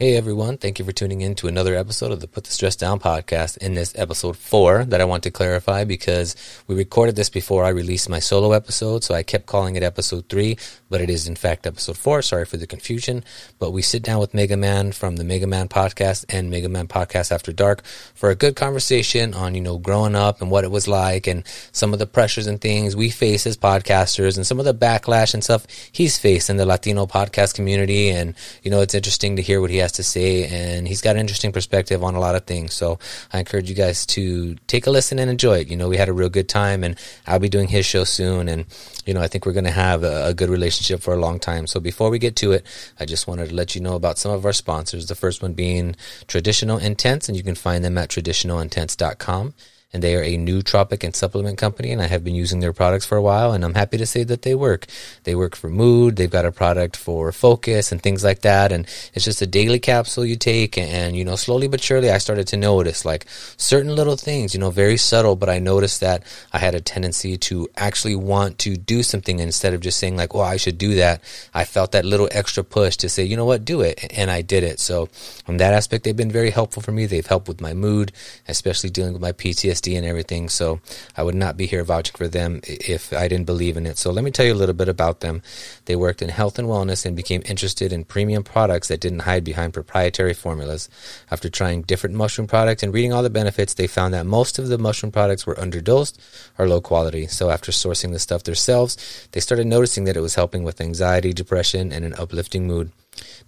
Hey everyone, thank you for tuning in to another episode of the Put the Stress Down podcast. In this episode four, that I want to clarify because we recorded this before I released my solo episode, so I kept calling it episode three, but it is in fact episode four. Sorry for the confusion. But we sit down with Mega Man from the Mega Man podcast and Mega Man podcast After Dark for a good conversation on, you know, growing up and what it was like and some of the pressures and things we face as podcasters and some of the backlash and stuff he's faced in the Latino podcast community. And, you know, it's interesting to hear what he has to say, and he's got an interesting perspective on a lot of things. So I encourage you guys to take a listen and enjoy it. You know, we had a real good time, and I'll be doing his show soon, and you know, I think we're going to have a, a good relationship for a long time. So before we get to it, I just wanted to let you know about some of our sponsors. The first one being Traditional Intense, and you can find them at traditionalintense.com and they are a nootropic and supplement company and I have been using their products for a while and I'm happy to say that they work. They work for mood, they've got a product for focus and things like that and it's just a daily capsule you take and you know slowly but surely I started to notice like certain little things, you know, very subtle, but I noticed that I had a tendency to actually want to do something instead of just saying like, "Oh, I should do that." I felt that little extra push to say, "You know what, do it." And I did it. So, on that aspect they've been very helpful for me. They've helped with my mood, especially dealing with my PTSD and everything. So I would not be here vouching for them if I didn't believe in it. So let me tell you a little bit about them. They worked in health and wellness and became interested in premium products that didn't hide behind proprietary formulas. After trying different mushroom products and reading all the benefits, they found that most of the mushroom products were underdosed or low quality. So after sourcing the stuff themselves, they started noticing that it was helping with anxiety, depression, and an uplifting mood.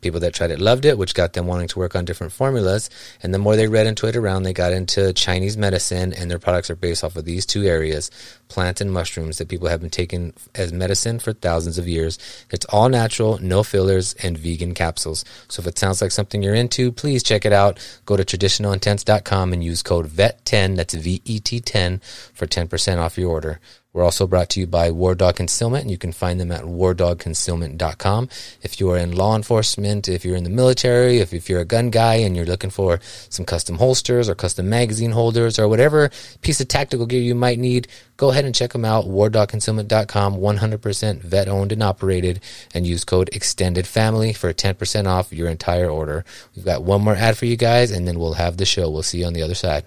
People that tried it loved it, which got them wanting to work on different formulas. And the more they read into it around, they got into Chinese medicine, and their products are based off of these two areas plant and mushrooms that people have been taking as medicine for thousands of years. It's all natural, no fillers, and vegan capsules. So if it sounds like something you're into, please check it out. Go to traditionalintense.com and use code VET10, that's V E T 10, for 10% off your order. We're also brought to you by War Dog Concealment, and you can find them at wardogconcealment.com. If you are in law enforcement, if you're in the military, if, if you're a gun guy and you're looking for some custom holsters or custom magazine holders or whatever piece of tactical gear you might need, go ahead and check them out. WarDogConcealment.com, 100% vet owned and operated, and use code Extended Family for 10% off your entire order. We've got one more ad for you guys, and then we'll have the show. We'll see you on the other side.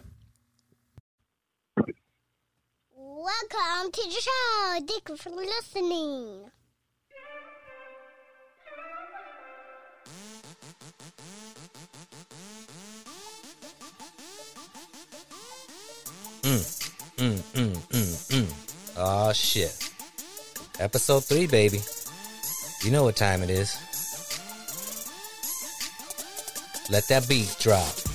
Welcome to the show. Thank you for listening. Mm, mm, mm, mm. Oh, shit. Episode 3, baby. You know what time it is. Let that beat drop.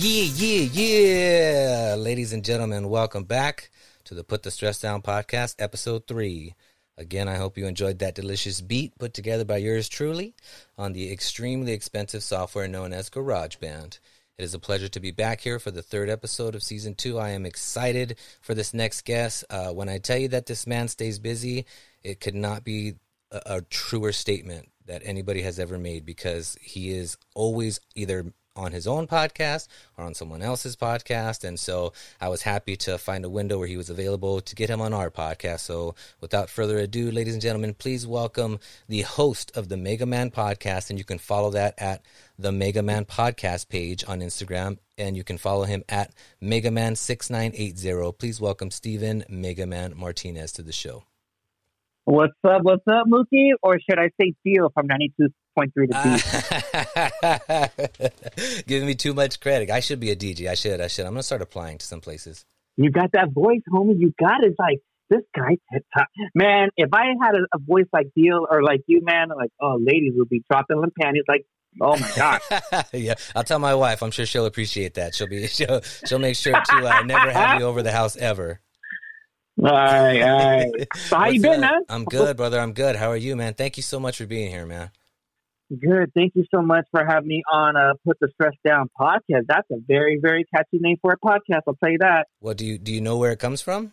Yeah, yeah, yeah. Ladies and gentlemen, welcome back to the Put the Stress Down podcast, episode 3. Again, I hope you enjoyed that delicious beat put together by yours truly on the extremely expensive software known as GarageBand. It is a pleasure to be back here for the third episode of season two. I am excited for this next guest. Uh, when I tell you that this man stays busy, it could not be a, a truer statement that anybody has ever made because he is always either on his own podcast or on someone else's podcast. And so I was happy to find a window where he was available to get him on our podcast. So without further ado, ladies and gentlemen, please welcome the host of the Mega Man podcast. And you can follow that at the Mega Man podcast page on Instagram. And you can follow him at Mega Man 6980. Please welcome Stephen Mega Man Martinez to the show. What's up? What's up, Mookie? Or should I say Theo if I'm 92 6.3 to beat. Giving me too much credit. I should be a DJ. I should. I should. I'm going to start applying to some places. You got that voice, homie. You got it. Like, this guy, man, if I had a, a voice like Deal or like you, man, like, oh, ladies would be dropping them panties like Oh my god! yeah, I'll tell my wife. I'm sure she'll appreciate that. She'll be she'll she'll make sure to uh, never have you over the house ever. All right, all right. So how you been, up? man? I'm good, brother. I'm good. How are you, man? Thank you so much for being here, man. Good. Thank you so much for having me on uh, Put the Stress Down podcast. That's a very, very catchy name for a podcast. I'll tell you that. Well, do you do you know where it comes from?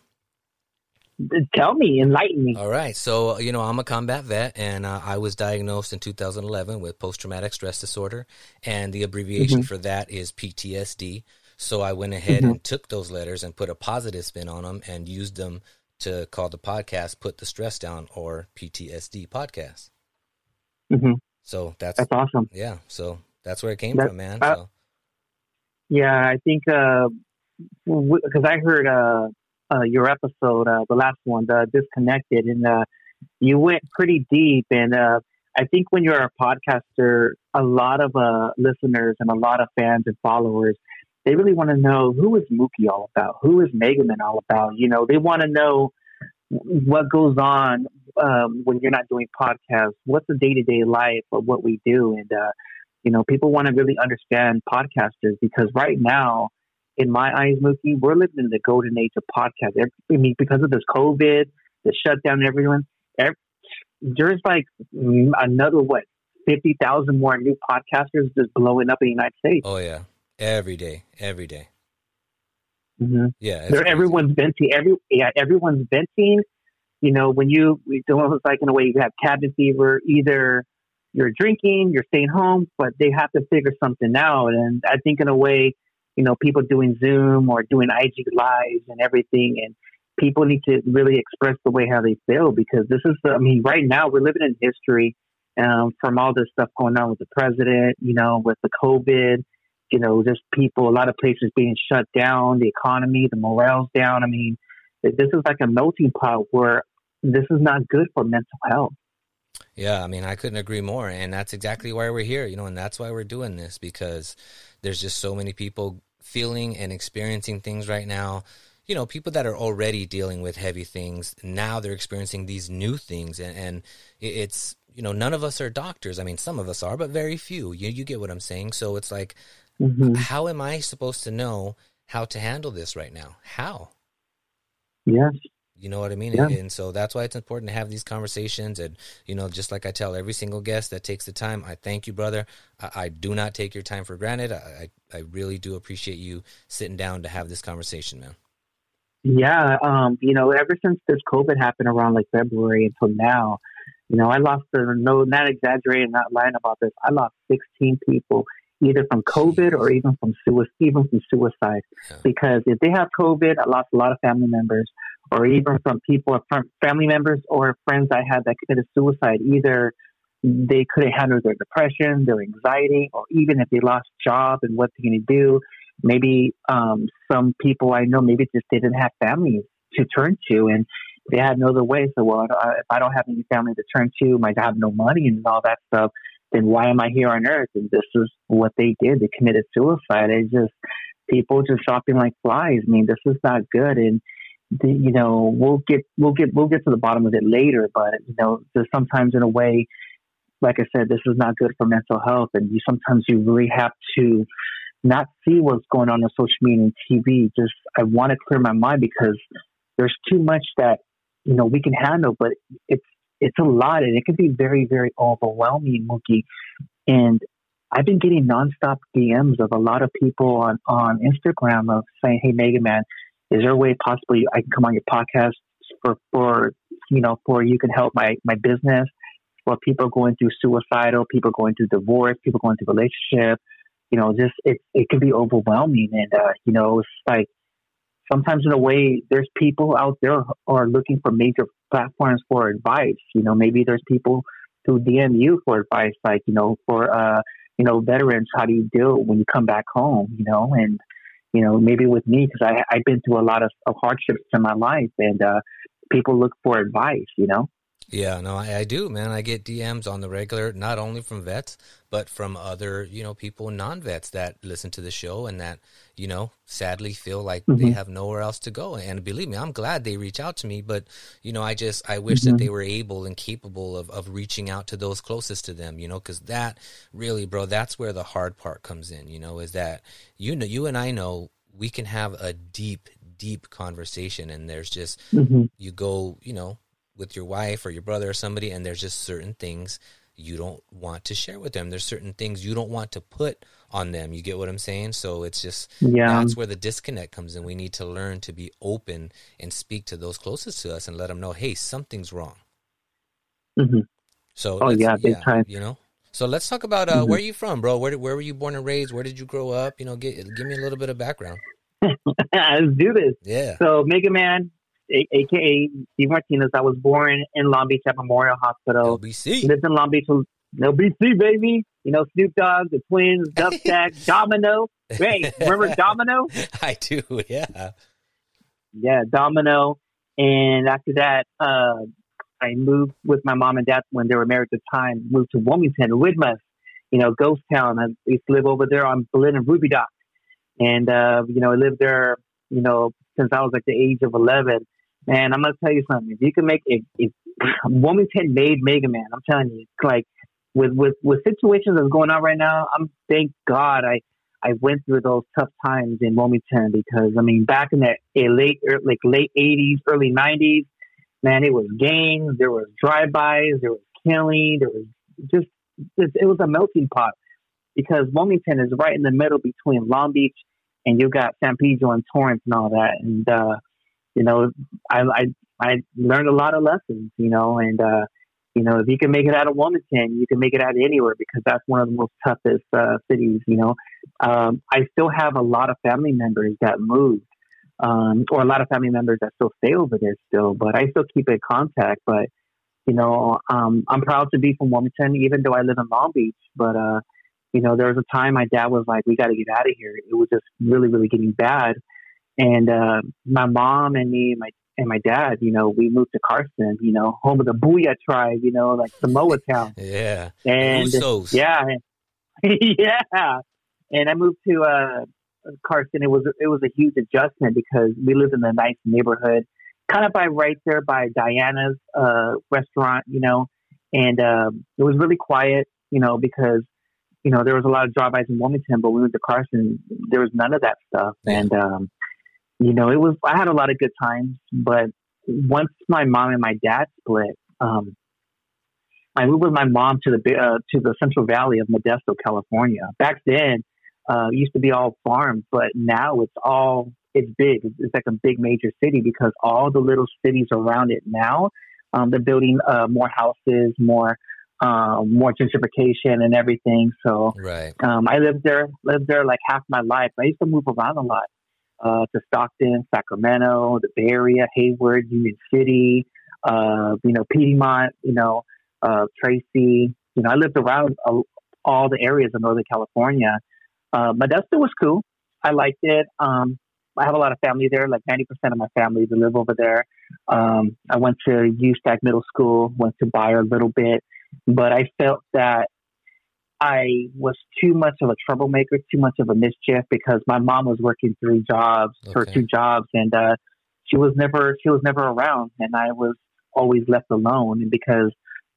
Tell me, enlighten me. All right. So, you know, I'm a combat vet and uh, I was diagnosed in 2011 with post traumatic stress disorder. And the abbreviation mm-hmm. for that is PTSD. So I went ahead mm-hmm. and took those letters and put a positive spin on them and used them to call the podcast "Put the Stress Down" or PTSD podcast. hmm So that's That's awesome. yeah. So that's where it came That- from, man. uh, so Yeah, I think because I heard uh, uh, your episode, uh, the last one, the disconnected, and uh, you went pretty deep. And uh, I think when you're a podcaster, a lot of uh, listeners and a lot of fans and followers, they really want to know who is Mookie all about, who is Megaman all about. You know, they want to know what goes on um, when you're not doing podcasts. What's the day to day life of what we do, and uh, you know, people want to really understand podcasters because right now, in my eyes, Mookie, we're living in the golden age of podcasts. I mean, because of this COVID, the shutdown, and everyone, ev there's like mm, another what fifty thousand more new podcasters just blowing up in the United States. oh yeah, every day, every day. Mm-hmm. Yeah, everyone's venting. Every yeah, everyone's venting. You know, when you it's almost like in a way you have cabin fever. Either you're drinking, you're staying home, but they have to figure something out. And I think in a way, you know, people doing Zoom or doing IG lives and everything, and people need to really express the way how they feel because this is. The, I mean, right now we're living in history um, from all this stuff going on with the president. You know, with the COVID you know, just people, a lot of places being shut down, the economy, the morale's down. I mean, th- this is like a melting pot where this is not good for mental health. Yeah, I mean, I couldn't agree more. And that's exactly why we're here, you know, and that's why we're doing this because there's just so many people feeling and experiencing things right now. You know, people that are already dealing with heavy things, now they're experiencing these new things. And, and it's, you know, none of us are doctors. I mean, some of us are, but very few. You, you get what I'm saying? So it's like, Mm-hmm. how am I supposed to know how to handle this right now? How? Yes. You know what I mean? Yeah. And, and so that's why it's important to have these conversations. And, you know, just like I tell every single guest that takes the time, I thank you, brother. I, I do not take your time for granted. I, I, I really do appreciate you sitting down to have this conversation, man. Yeah. Um, you know, ever since this COVID happened around like February until now, you know, I lost, no, not exaggerating, not lying about this. I lost 16 people either from COVID or even from suicide, even from suicide. Yeah. Because if they have COVID, I lost a lot of family members, or even from people, from family members or friends I had that committed suicide. Either they couldn't handle their depression, their anxiety, or even if they lost job and what they're going to do. Maybe um, some people I know maybe just didn't have families to turn to, and they had no other way. So, well, if I don't have any family to turn to, I have no money and all that stuff. Then why am I here on earth? And this is what they did. They committed suicide. It's just people just dropping like flies. I mean, this is not good. And the, you know, we'll get we'll get we'll get to the bottom of it later. But you know, just sometimes in a way, like I said, this is not good for mental health. And you sometimes you really have to not see what's going on on social media and TV. Just I want to clear my mind because there's too much that you know we can handle, but it's it's a lot and it can be very very overwhelming, Mookie. And I've been getting nonstop DMs of a lot of people on on Instagram of saying, "Hey, Mega Man, is there a way possibly I can come on your podcast for for you know for you can help my my business?" For people going through suicidal, people going through divorce, people going through relationship, you know, just it it can be overwhelming, and uh, you know, it's like sometimes in a way, there's people out there are looking for major platforms for advice. You know, maybe there's people who DM you for advice, like you know, for uh, you know, veterans, how do you deal when you come back home? You know, and you know, maybe with me because I I've been through a lot of, of hardships in my life, and uh, people look for advice. You know. Yeah, no, I, I do, man. I get DMs on the regular, not only from vets, but from other, you know, people, non vets that listen to the show and that, you know, sadly feel like they Mhm. have nowhere else to go. And believe me, I'm glad they reach out to me, but, you know, I just, I wish Mhm. that they were able and capable of, of reaching out to those closest to them, you know, because that really, bro, that's where the hard part comes in, you know, is that, you know, you and I know we can have a deep, deep conversation and there's just, Mm-hmm. you go, you know, with your wife or your brother or somebody, and there's just certain things you don't want to share with them. There's certain things you don't want to put on them. You get what I'm saying? So it's just Yeah. that's where the disconnect comes in. We need to learn to be open and speak to those closest to us and let them know, hey, something's wrong. hmm So Oh, yeah, big time. You know. So let's talk about uh, Mhm. where are you from, bro? Where where were you born and raised? Where did you grow up? You know, get, give me a little bit of background. Let's do this. Yeah. So Mega Man, a- aka Steve Martinez. I was born in Long Beach at Memorial Hospital. LBC. Lived in Long Beach. No BC, baby. You know, Snoop Dogg, the Twins, Dove Shack, Domino. Hey, remember Domino? I do, yeah. Yeah, Domino. And after that, uh, I moved with my mom and dad when they were married at the time, moved to Wilmington, Widmouth, you know, Ghost Town. I used to live over there on Berlin and Ruby Dock. And, uh, you know, I lived there, you know, since I was like the age of 11. Man, I'm to tell you something. If you can make it, if Wilmington made Mega Man, I'm telling you, it's like with, with, with situations that's going on right now, I'm thank God I, I went through those tough times in Wilmington because I mean back in the late er, like late eighties, early nineties, man, it was gangs, there was drive-bys, there was killing, there was just it was a melting pot because Wilmington is right in the middle between Long Beach and you got San Pedro and Torrance and all that, and uh, you know I, I I learned a lot of lessons, you know, and uh, you know, if you can make it out of Wilmington, you can make it out of anywhere because that's one of the most toughest uh, cities. You know, um, I still have a lot of family members that moved, um, or a lot of family members that still stay over there still. But I still keep in contact. But you know, um, I'm proud to be from Wilmington, even though I live in Long Beach. But uh, you know, there was a time my dad was like, "We got to get out of here." It was just really, really getting bad. And uh, my mom and me, my and my dad, you know, we moved to Carson, you know, home of the Boo-Yaa Tribe, you know, like Samoa town. yeah. And Usos. yeah, yeah. And I moved to uh, Carson. It was it was a huge adjustment because we lived in a nice neighborhood, kind of by right there by Diana's uh, restaurant, you know, and um, it was really quiet, you know, because you know there was a lot of drive-bys in Wilmington, but we went to Carson, there was none of that stuff, Yeah. and um, you know, it was I had a lot of good times, but once my mom and my dad split, um, I moved with my mom to the uh, to the Central Valley of Modesto, California. Back then, uh, it used to be all farms, but now it's all it's big. It's, it's like a big major city because all the little cities around it now, um, they're building uh, more houses, more uh, more gentrification and everything. So Right. um, I lived there, lived there like half my life. I used to move around a lot uh, to Stockton, Sacramento, the Bay Area, Hayward, Union City, uh, you know, Piedmont, you know, uh, Tracy. You know, I lived around uh, all the areas of Northern California. Uh, Modesto was cool. I liked it. Um, I have a lot of family there. Like ninety percent of my family they live over there. Um, I went to UStack Middle School. Went to Beyer a little bit, but I felt that I was too much of a troublemaker, too much of a mischief because my mom was working three jobs, her Okay. two jobs, and uh, she was never she was never around, and I was always left alone. And because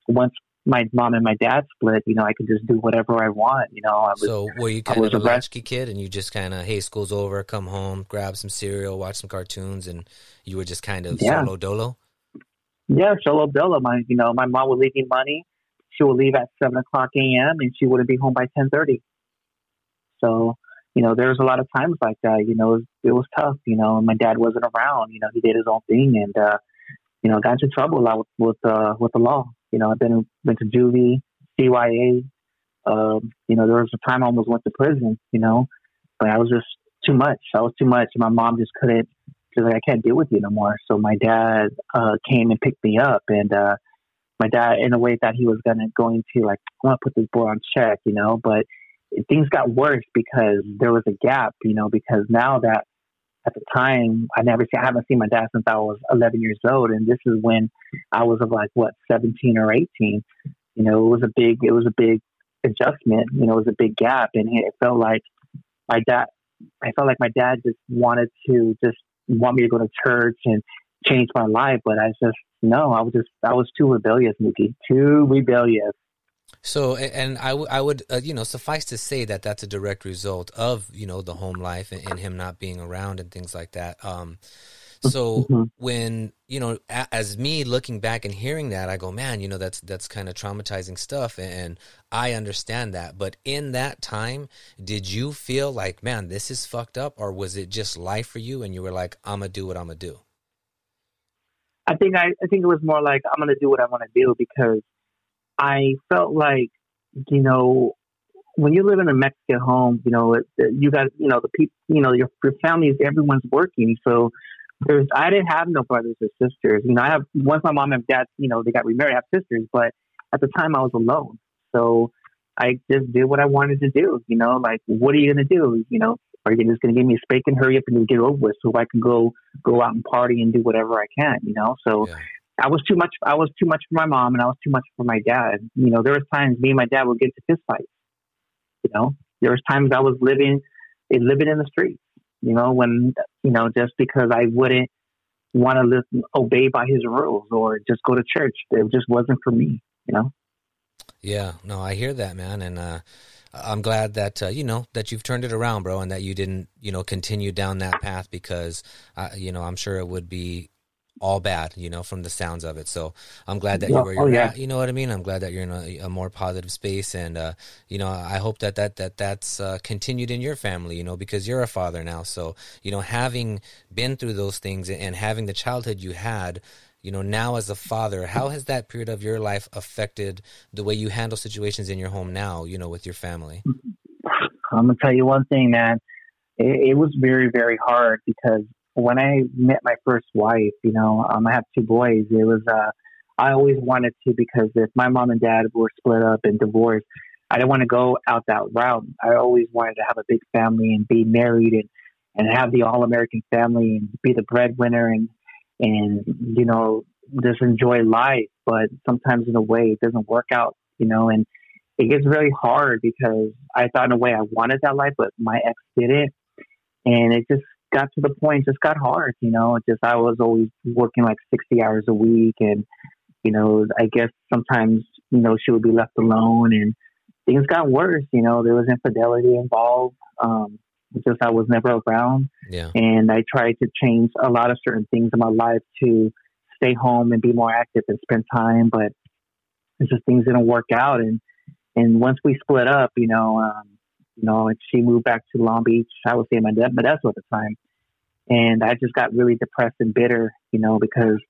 once my mom and my dad split, you know, I could just do whatever I want. You know, I was So were you I kind was of a latchkey kid and you just kind of, hey, school's over, come home, grab some cereal, watch some cartoons, and you were just kind of Yeah. solo dolo? yeah, solo dolo. My you know, my mom would leave me money. She would leave at seven o'clock a.m. and she wouldn't be home by ten thirty. So you know, there was a lot of times like that. You know, it was, it was tough. You know, my dad wasn't around. You know, he did his own thing, and uh, you know, got into trouble a lot with with, uh, with the law. You know, I've been went to juvie, CYA. Um, you know, there was a time I almost went to prison. You know, but I was just too much. I was too much. And my mom just couldn't. She's like, I can't deal with you no more. So my dad uh, came and picked me up, and uh, my dad, in a way, that he was gonna going to like, I want to put this boy on check, you know. But things got worse because there was a gap, you know. Because now that at the time, I never, I haven't seen my dad since I was 11 years old, and this is when I was of like what 17 or 18. You know, it was a big, it was a big adjustment. You know, it was a big gap, and it felt like my dad. I felt like my dad just wanted to just want me to go to church and change my life, but I just no, I was just I was too rebellious, Mookie, too rebellious. So, and I, w- I would, uh, you know, suffice to say that that's a direct result of, you know, the home life and, and him not being around and things like that. Um, so Mhm. when, you know, a, as me looking back and hearing that, I go, man, you know, that's, that's kind of traumatizing stuff. And, and I understand that. But in that time, did you feel like, man, this is fucked up? Or was it just life for you? And you were like, I'm going to do what I'm going to do. I think I, I think it was more like I'm gonna do what I want to do because I felt like you know when you live in a Mexican home, you know it, it- you got you know the people, you know your your families, everyone's working, so there's I didn't have no brothers or sisters. You know, I have once my mom and dad, you know, they got remarried, I have sisters, but at the time I was alone. So I just did what I wanted to do. You know, like what are you gonna do? You know, are you just gonna give me a spanking? Hurry up and get over with, so I can go go out and party and do whatever I can. You know, so. Yeah. I was too much. I was too much for my mom, and I was too much for my dad. You know, there was times me and my dad would get to fist fights. You know, there was times I was living, living in the streets. You know, when you know just because I wouldn't want to listen, obey by his rules or just go to church, it just wasn't for me. You know. Yeah, no, I hear that, man, and uh, I'm glad that uh, you know that you've turned it around, bro, and that you didn't, you know, continue down that path because, uh, you know, I'm sure it would be all bad, you know, from the sounds of it. So I'm glad that you're where you're oh, yeah. at. You know what I mean? I'm glad that you're in a, a more positive space, and uh, you know, I hope that that that that's uh, continued in your family. You know, because you're a father now, so you know, having been through those things and having the childhood you had you know, now as a father, how has that period of your life affected the way you handle situations in your home now, you know, with your family? I'm going to tell you one thing, man. It, it, was very, very hard because when I met my first wife, you know, um, I have two boys. It was, uh, I always wanted to because if my mom and dad were split up and divorced, I didn't want to go out that route. I always wanted to have a big family and be married and, and have the all American family and be the breadwinner and and you know just enjoy life. But sometimes in a way it doesn't work out, you know, and it gets really hard because I thought in a way I wanted that life, but my ex did it, and it just got to the point, just got hard, you know. It just I was always working like sixty hours a week, and you know, I guess sometimes you know she would be left alone, and things got worse. You know, there was infidelity involved. Um, just I was never around. Yeah. And I tried to change a lot of certain things in my life to stay home and be more active and spend time, but it's just things didn't work out. And and once we split up, you know, um, you know, and she moved back to Long Beach. I was staying my dad, Modesto at the time, and I just got really depressed and bitter, you know, because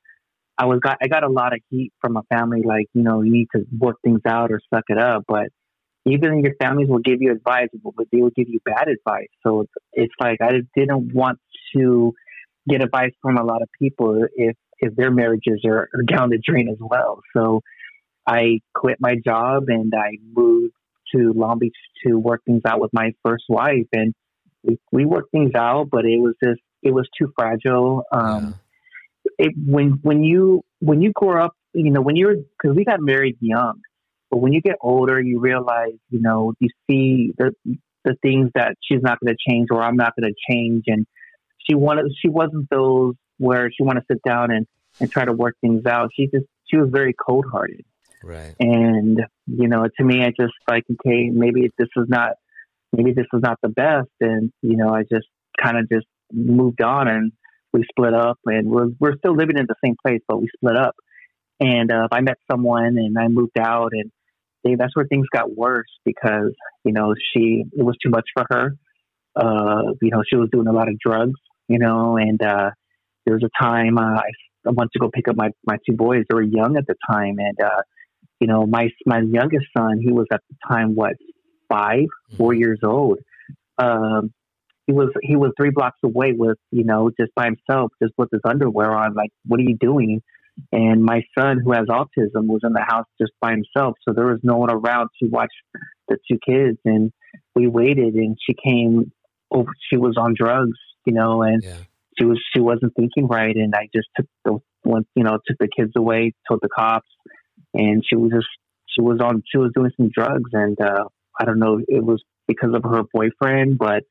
I was got I got a lot of heat from my family, like you know, you need to work things out or suck it up, but even your families will give you advice, but they will give you bad advice. So it's, it's like I didn't want to get advice from a lot of people if if their marriages are, are down the drain as well. So I quit my job and I moved to Long Beach to work things out with my first wife, and we we worked things out, but it was just it was too fragile. Um, yeah. it, when when you when you grow up, you know, when you're because we got married young, but when you get older, you realize, you know, you see the the things that she's not going to change or I'm not going to change. And she wanted, she wasn't those where she wanted to sit down and, and try to work things out. She just, she was very cold hearted. Right. And, you know, to me, I just like, okay, maybe this is not, maybe this is not the best. And, you know, I just kind of just moved on and we split up and we're, we're still living in the same place, but we split up. And uh, I met someone and I moved out and that's where things got worse because you know she it was too much for her. Uh, you know, she was doing a lot of drugs. You know, and uh, there was a time uh, I, I went to go pick up my my two boys. They were young at the time, and uh, you know, my my youngest son, he was at the time what five, four mm-hmm. years old. Um, he was he was three blocks away with you know just by himself, just with his underwear on. Like, what are you doing? And my son, who has autism, was in the house just by himself. So there was no one around to watch the two kids. And we waited, and she came over. She was on drugs, you know, and yeah. she was she wasn't thinking right. And I just took the one, you know, took the kids away, told the cops, and she was just she was on she was doing some drugs, and uh, I don't know, it was because of her boyfriend, but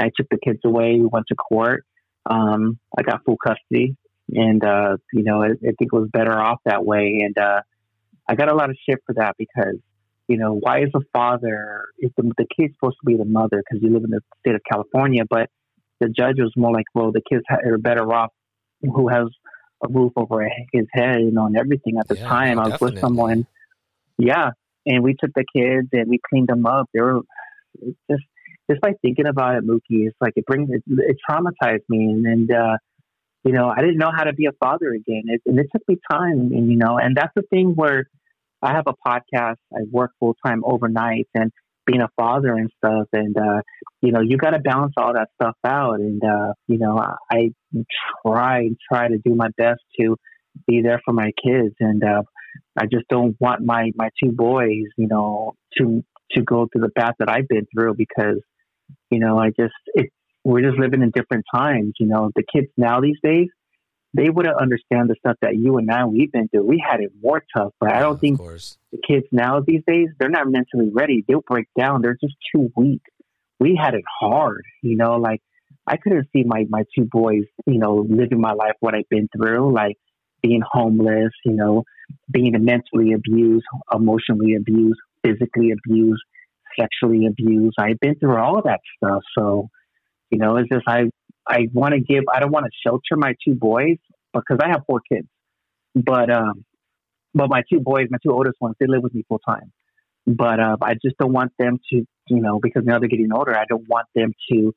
I took the kids away. We went to court. Um, I got full custody and uh, you know, I, I, think it was better off that way. And uh, I got a lot of shit for that because you know, why is the father is the, the kid's supposed to be the mother because you live in the state of California, but the judge was more like, well, the kids are better off who has a roof over his head, you know, and everything. At the yeah, time, I was with someone, yeah, and we took the kids and we cleaned them up. They were just just by thinking about it, Mookie, it's like it brings it, it traumatized me, and, and uh, you know, I didn't know how to be a father again. It, and it took me time, and, you know, and that's the thing where I have a podcast. I work full time overnight, and being a father and stuff. And, uh, you know, you got to balance all that stuff out. And, uh, you know, I try, try to do my best to be there for my kids. And, uh, I just don't want my, my two boys, you know, to, to go through the path that I've been through because, you know, I just, it, we're just living in different times. You know, the kids now these days, they wouldn't understand the stuff that you and I we've been through. We had it more tough, but I don't think the kids now these days they're not mentally ready. They'll break down. They're just too weak. We had it hard, you know. Like I couldn't see my my two boys, you know, living my life what I've been through, like being homeless, you know, being mentally abused, emotionally abused, physically abused, sexually abused. I've been through all of that stuff, so you know, it's just I I want to give. I don't want to shelter my two boys because I have four kids, but um, but my two boys, my two oldest ones, they live with me full time. But uh, I just don't want them to, you know, because now they're getting older. I don't want them to,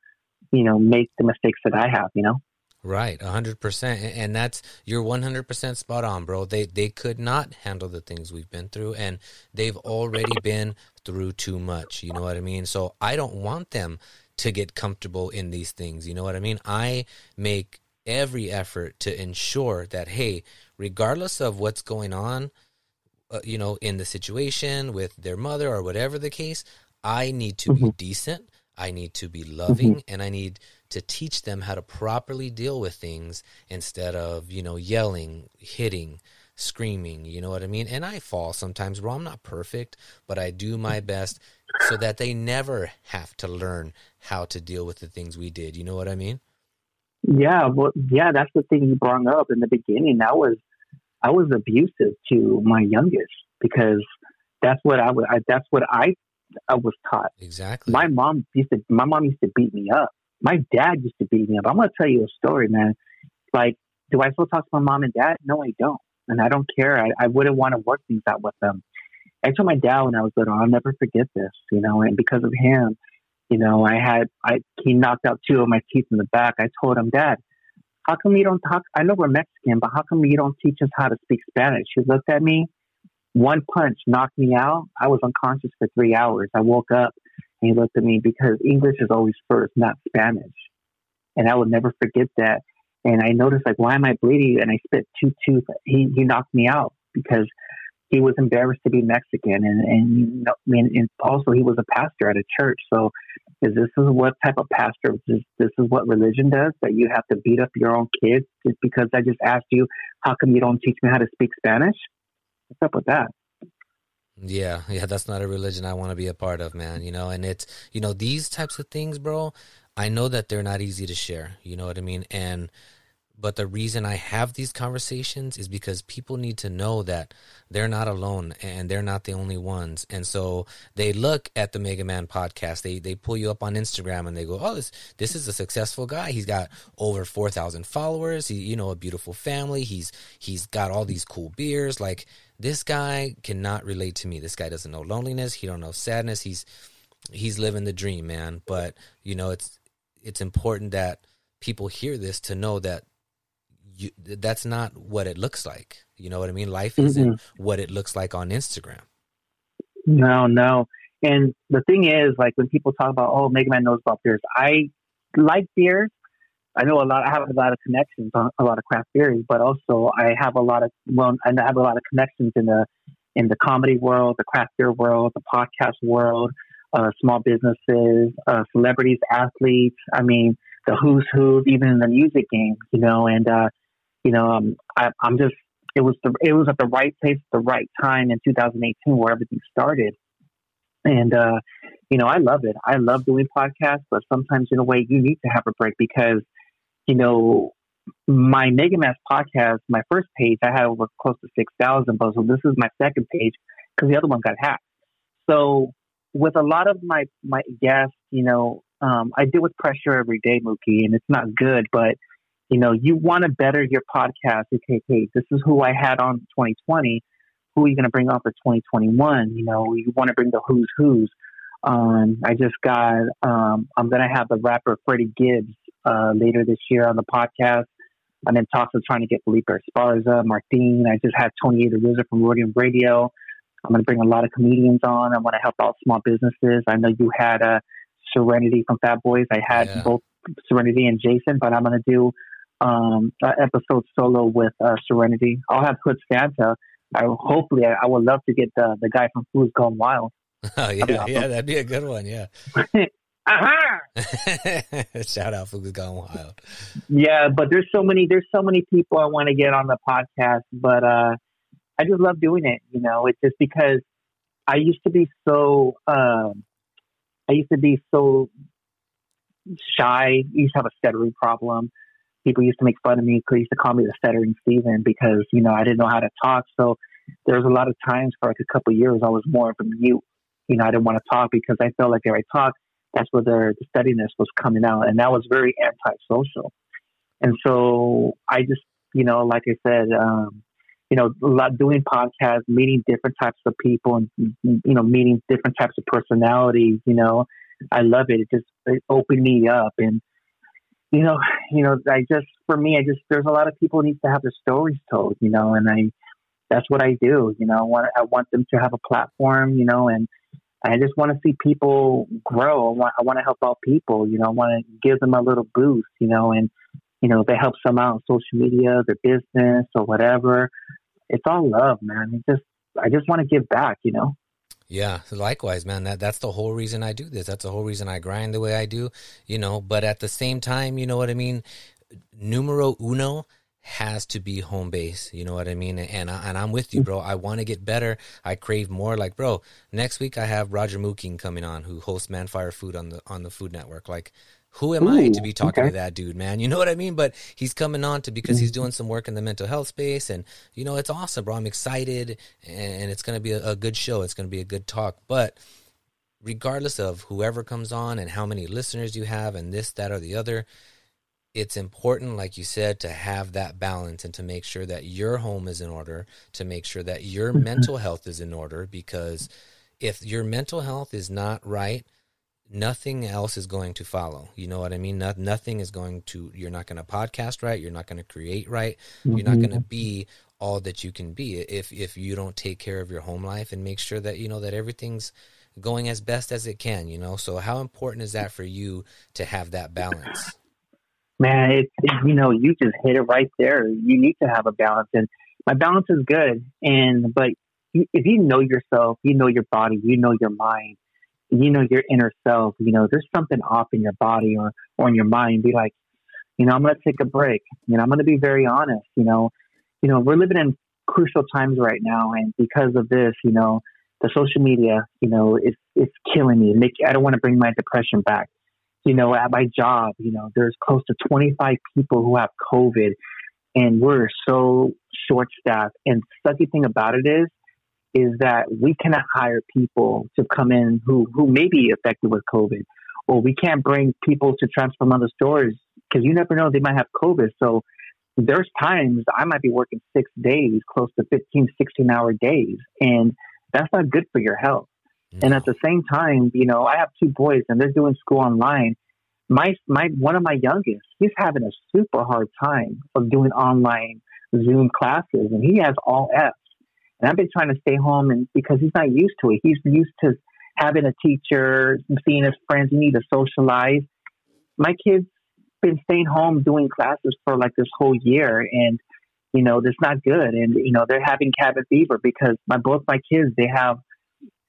you know, make the mistakes that I have. You know. Right, hundred percent, and that's you're one hundred percent spot on, bro. They they could not handle the things we've been through, and they've already been through too much. You know what I mean? So I don't want them to get comfortable in these things. You know what I mean? I make every effort to ensure that, hey, regardless of what's going on, uh, you know, in the situation with their mother or whatever the case, I need to mm-hmm. be decent. I need to be loving mm-hmm. and I need to teach them how to properly deal with things instead of, you know, yelling, hitting, screaming, you know what I mean? And I fall sometimes, bro. I'm not perfect, but I do my best so that they never have to learn how to deal with the things we did. You know what I mean? Yeah, well, yeah, that's the thing you brought up in the beginning. That was I was abusive to my youngest because that's what I was. I, that's what I I was taught. Exactly. My mom used to. My mom used to beat me up. My dad used to beat me up. I'm gonna tell you a story, man. Like, do I still talk to my mom and dad? No, I don't, and I don't care. I, I wouldn't want to work things out with them. I told my dad when I was little, I'll never forget this, you know, and because of him, you know, I had, I, he knocked out two of my teeth in the back. I told him, Dad, how come you don't talk? I know we're Mexican, but how come you don't teach us how to speak Spanish? He looked at me, one punch knocked me out. I was unconscious for three hours. I woke up and he looked at me because English is always first, not Spanish. And I would never forget that. And I noticed, like, why am I bleeding? And I spit two tooth. He, he knocked me out because he was embarrassed to be Mexican, and and mean, and also he was a pastor at a church. So, is this is what type of pastor? This, this is what religion does that you have to beat up your own kids just because I just asked you, how come you don't teach me how to speak Spanish? What's up with that? Yeah, yeah, that's not a religion I want to be a part of, man. You know, and it's you know these types of things, bro. I know that they're not easy to share. You know what I mean? And but the reason I have these conversations is because people need to know that they're not alone and they're not the only ones. And so they look at the Mega Man podcast. They they pull you up on Instagram and they go, "Oh, this this is a successful guy. He's got over 4,000 followers. He, you know, a beautiful family. He's he's got all these cool beers. Like this guy cannot relate to me. This guy doesn't know loneliness. He don't know sadness. He's he's living the dream, man. But, you know, it's it's important that people hear this to know that you, that's not what it looks like. You know what I mean? Life mm-hmm. isn't what it looks like on Instagram. No, no. And the thing is, like when people talk about, oh, Mega Man knows about beers, I like beers. I know a lot. I have a lot of connections on a lot of craft beers, but also I have a lot of well, I have a lot of connections in the in the comedy world, the craft beer world, the podcast world, uh, small businesses, uh, celebrities, athletes. I mean, the who's who, even in the music game, you know. And uh, you know, um, I, I'm just it was the it was at the right place at the right time in 2018 where everything started. And uh, you know, I love it. I love doing podcasts, but sometimes in a way you need to have a break because, you know, my Mega Man podcast, my first page, I had over close to six thousand, but so this is my second page because the other one got hacked. So with a lot of my my guests, you know, um, I deal with pressure every day, Mookie, and it's not good, but you know, you want to better your podcast. Okay, hey, this is who I had on 2020. Who are you going to bring on for 2021? You know, you want to bring the who's who's. Um, I just got, um, I'm going to have the rapper Freddie Gibbs uh, later this year on the podcast. I'm in talks of trying to get Felipe Esparza, Martin. I just had Tony the Wizard from Rodium Radio. I'm going to bring a lot of comedians on. I want to help out small businesses. I know you had a uh, Serenity from Fat Boys. I had yeah. both Serenity and Jason, but I'm going to do um, episode solo with uh, Serenity. I'll have Hood Santa. I hopefully I, I, would love to get the the guy from Who's Gone Wild. Oh yeah, awesome. yeah, that'd be a good one. Yeah. uh-huh. Shout out Who's Gone Wild. Yeah, but there's so many there's so many people I want to get on the podcast, but uh, I just love doing it. You know, it's just because I used to be so um, I used to be so shy. I used to have a stuttering problem. People used to make fun of me because used to call me the stuttering Steven because, you know, I didn't know how to talk. So there was a lot of times for like a couple of years I was more of a mute. You know, I didn't want to talk because I felt like if I talked, that's where the, the steadiness was coming out. And that was very antisocial. And so I just, you know, like I said, um, you know, a lot doing podcasts, meeting different types of people and, you know, meeting different types of personalities, you know, I love it. It just it opened me up, and you know, you know, I just for me, I just there's a lot of people who need to have their stories told, you know, and I that's what I do. You know, I want I want them to have a platform, you know, and I just want to see people grow. I want I want to help out people, you know, I want to give them a little boost, you know, and you know, they help some out on social media, their business or whatever. It's all love, man. It just I just want to give back, you know. Yeah, likewise, man. That that's the whole reason I do this. That's the whole reason I grind the way I do, you know. But at the same time, you know what I mean. Numero uno has to be home base. You know what I mean? And I, and I'm with you, bro. I want to get better. I crave more. Like, bro, next week I have Roger Mooking coming on, who hosts Man Fire Food on the on the Food Network. Like, who am Ooh, I to be talking okay. to that dude, man? You know what I mean? But he's coming on to because he's mm-hmm. doing some work in the mental health space, and you know it's awesome, bro. I'm excited, and it's going to be a, a good show. It's going to be a good talk. But regardless of whoever comes on and how many listeners you have, and this, that, or the other, it's important, like you said, to have that balance and to make sure that your home is in order, to make sure that your mm-hmm. mental health is in order. Because if your mental health is not right, nothing else is going to follow. You know what I mean? Not, nothing is going to, you're not going to podcast right. You're not going to create right. Mm-hmm. You're not going to be all that you can be if, if you don't take care of your home life and make sure that, you know, that everything's going as best as it can, you know? So how important is that for you to have that balance? Man, it, it, you know, you just hit it right there. You need to have a balance and my balance is good. And, but if you know yourself, you know your body, you know your mind, you know your inner self, you know, there's something off in your body or, or in your mind, be like, you know, I'm going to take a break. You know, I'm going to be very honest. You know, you know, we're living in crucial times right now, and because of this, you know, the social media, you know, it's it's killing me. Make I don't want to bring my depression back. You know, at my job, you know, there's close to 25 people who have COVID, and we're so short staffed. And sucky thing about it is, is that we cannot hire people to come in who, who may be affected with COVID, or we can't bring people to transform other stores because you never know they might have COVID. So there's times I might be working six days, close to 15, 16 hour days, and that's not good for your health. And at the same time, you know, I have two boys and they're doing school online. My, my, one of my youngest, he's having a super hard time of doing online Zoom classes and he has all F's. And I've been trying to stay home and because he's not used to it. He's used to having a teacher, seeing his friends, you need to socialize. My kids been staying home doing classes for like this whole year and you know, that's not good. And, you know, they're having cabin fever because my both my kids they have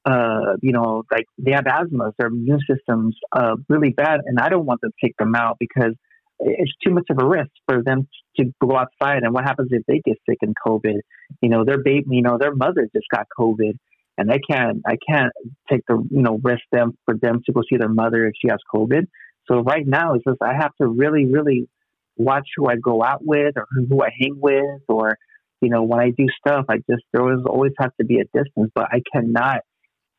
uh, you know, like they have asthma, their immune system's uh really bad and I don't want to take them out because it's too much of a risk for them to go outside. And what happens if they get sick in COVID? You know, their baby, you know, their mother just got COVID, and I can't, I can't take the, you know, risk them for them to go see their mother if she has COVID. So right now, it's just I have to really, really watch who I go out with or who I hang with, or you know, when I do stuff, I just there always always has to be a distance, but I cannot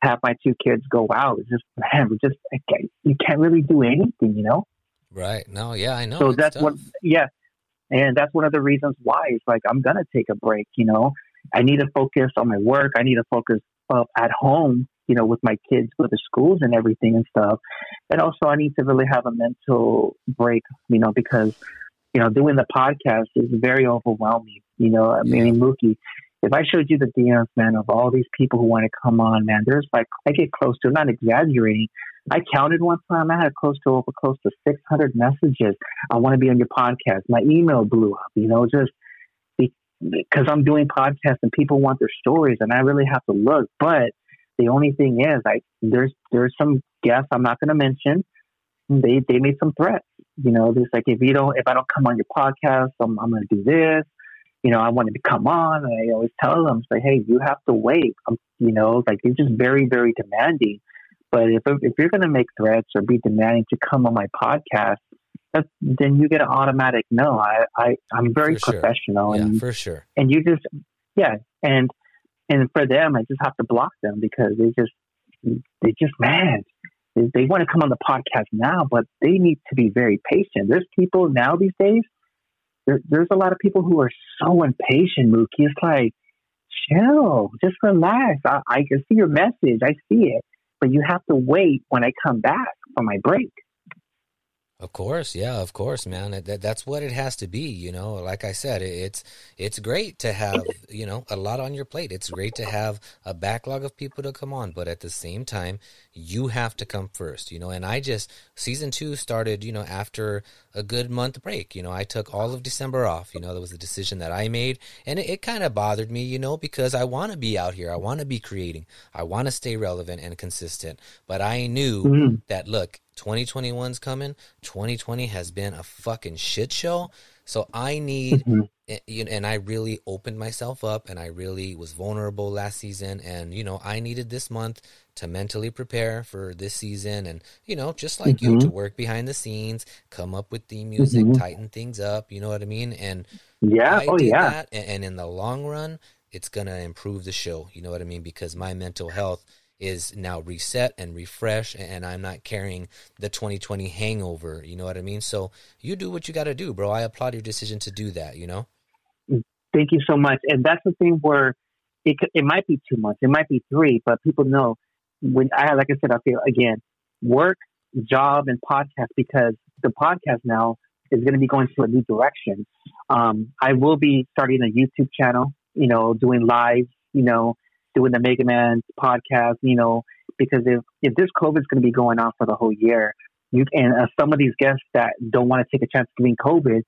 have my two kids go out. It's just man, just you can't really do anything, you know. Right. No, yeah, I know. So that's tough. what, yeah. And that's one of the reasons why it's like, I'm going to take a break, you know. I need to focus on my work. I need to focus uh, at home, you know, with my kids, with the schools and everything and stuff. And also, I need to really have a mental break, you know, because, you know, doing the podcast is very overwhelming. You know, I mean, Mookie, if I showed you the DMs, man, of all these people who want to come on, man, there's like I get close to, not exaggerating. I counted one time. I had close to over close to 600 messages. I want to be on your podcast. My email blew up. You know, just because I'm doing podcasts and people want their stories, and I really have to look. But the only thing is, I there's there's some guests I'm not going to mention. They they made some threats. You know, there's like if you don't if I don't come on your podcast, I'm I'm going to do this. You know, I wanted to come on, and I always tell them, say, hey, you have to wait. I'm, you know, like they're just very very demanding. But if if you're going to make threats or be demanding to come on my podcast, that's, then you get an automatic no. I, I I'm very For sure. professional, Yeah, and for sure. and you just yeah, and and for them, I just have to block them because they just they just mad. They, they want to come on the podcast now, but they need to be very patient. There's people now these days. There, there's a lot of people who are so impatient, Mookie. It's like, chill, just relax. I, I can see your message. I see it, but you have to wait when I come back for my break. Of course, yeah, of course, man. That, that- that's what it has to be, you know. Like I said, it, it's it's great to have, you know, a lot on your plate. It's great to have a backlog of people to come on, but at the same time, you have to come first, you know. And I just season 2 started, you know, after a good month break. You know, I took all of December off. You know, that was a decision that I made, and it, it kind of bothered me, you know, because I want to be out here. I want to be creating. I want to stay relevant and consistent. But I knew Mhm. that look, 2021's coming. 2020 has been a fucking shit show. So I need, you and I really opened myself up and I really was vulnerable last season. And, you know, I needed this month to mentally prepare for this season and, you know, just like you, Mhm. to work behind the scenes, come up with the music, Mhm. tighten things up. You know what I mean? And Yeah. I oh yeah. that, and, and in the long run, it's gonna improve the show. You know what I mean? Because my mental health is now reset and refreshed, and, and I'm not carrying the 2020 hangover. You know what I mean? So you do what you got to do, bro. I applaud your decision to do that. You know? Thank you so much. And that's the thing where it it might be two months, it might be three, but people know when I like I said, I feel again work, job, and podcast because the podcast now is going to be going to a new direction. Um, I will be starting a YouTube channel, you know, doing live, you know, doing the Mega Man podcast, you know, because if if this COVID is going to be going on for the whole year, you and uh, some of these guests that don't want to take a chance of getting COVID,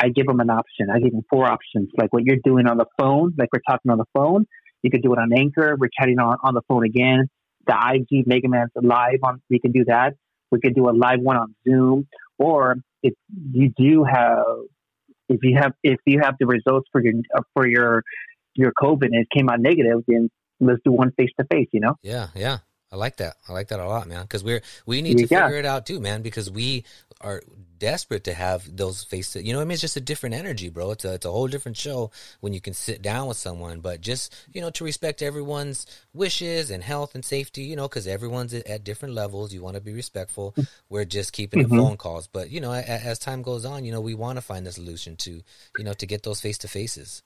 I give them an option. I give them four options, like what you're doing on the phone, like we're talking on the phone. You could do it on Anchor. We're chatting on, on the phone again. The IG Mega Man's live on. We can do that. We could do a live one on Zoom, or if you do have, if you have, if you have the results for your uh, for your your COVID and it came out negative, then let's do one face to face. You know. Yeah, yeah. I like that. I like that a lot, man. Because we're we need to Yeah. figure it out too, man. Because we are desperate to have those face to you know. I mean, it's just a different energy, bro. It's a it's a whole different show when you can sit down with someone. But just you know, to respect everyone's wishes and health and safety, you know, because everyone's at, different levels. You want to be respectful. We're just keeping Mhm. it phone calls, but you know, a, as time goes on, you know, we want to find the solution to you know to get those face to faces.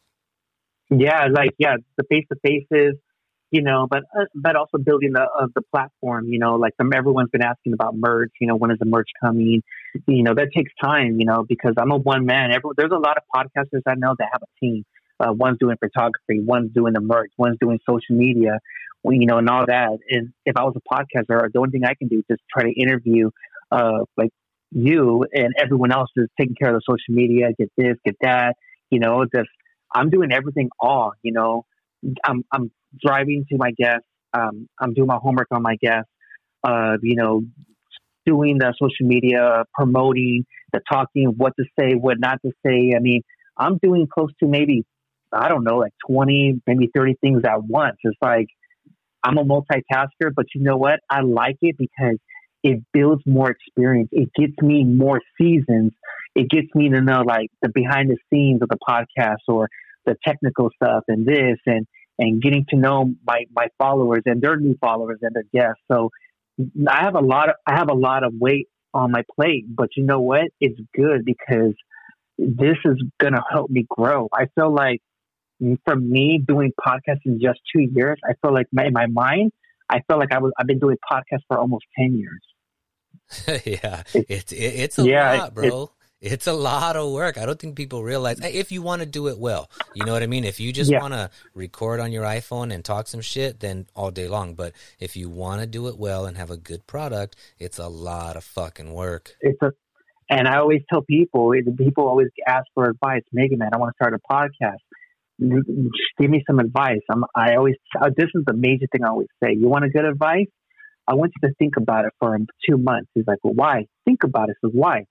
Yeah, like yeah, the face to faces, you know, but uh, but also building the uh, the platform, you know, like some everyone's been asking about merch, you know, when is the merch coming? You know, that takes time, you know, because I'm a one man. Every, there's a lot of podcasters I know that have a team. Uh, one's doing photography, one's doing the merch, one's doing social media, you know, and all that. And if I was a podcaster, the only thing I can do is just try to interview, uh, like you and everyone else is taking care of the social media, get this, get that, you know, just I'm doing everything all, you know. I'm I'm driving to my guests. Um, I'm doing my homework on my guests. Uh, you know, doing the social media, promoting, the talking, what to say, what not to say. I mean, I'm doing close to maybe I don't know, like 20, maybe 30 things at once. It's like I'm a multitasker, but you know what? I like it because it builds more experience. It gets me more seasons. It gets me to know like the behind the scenes of the podcast or the technical stuff and this and and getting to know my my followers and their new followers and their guests. So I have a lot of I have a lot of weight on my plate, but you know what? It's good because this is gonna help me grow. I feel like for me doing podcasts in just two years, I feel like my, in my mind, I feel like I was I've been doing podcasts for almost ten years. yeah, It- it's it's a yeah, lot, bro. It's a lot of work. I don't think people realize if you want to do it well. You know what I mean? If you just Yeah. want to record on your iPhone and talk some shit, then all day long. But if you want to do it well and have a good product, it's a lot of fucking work. it's a and I always tell people people always ask for advice. Mega Man, I want to start a podcast. Give me some advice. I'm, I always uh, this is the major thing I always say. You want a good advice? I want you to think about it for two months. He's like, well, why? Think about it. Says why?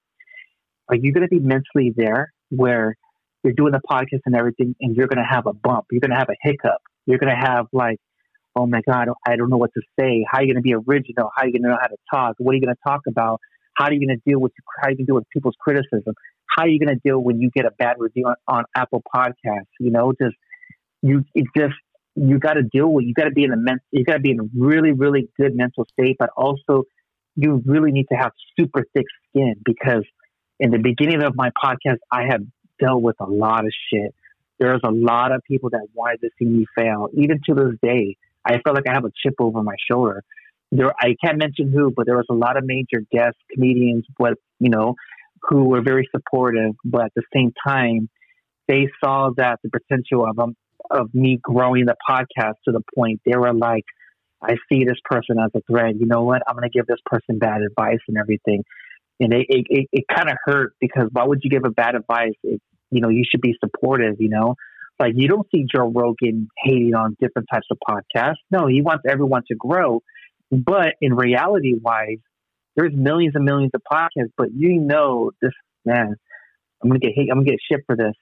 Are you going to be mentally there where you're doing the podcast and everything, and you're going to have a bump? You're going to have a hiccup. You're going to have like, oh my god, I don't know what to say. How are you going to be original? How are you going to know how to talk? What are you going to talk about? How are you going to deal with how are you going to deal with people's criticism? How are you going to deal when you get a bad review on, on Apple Podcasts? You know, just you it just you got to deal with. You got to be in a men, You got to be in a really really good mental state, but also you really need to have super thick skin because in the beginning of my podcast, I have dealt with a lot of shit. There's a lot of people that wanted to see me fail. Even to this day, I feel like I have a chip over my shoulder there I can't mention who, but there was a lot of major guest comedians, what you know, who were very supportive, but at the same time, they saw that the potential of um, of me growing the podcast to the point they were like, I see this person as a threat. You know what? I'm going to give this person bad advice and everything. And it it, it, it kind of hurt because why would you give a bad advice? It, you know, you should be supportive. You know, like you don't see Joe Rogan hating on different types of podcasts. No, he wants everyone to grow. But in reality wise, there's millions and millions of podcasts, but you know this man, I'm gonna get hate, I'm gonna get shit for this.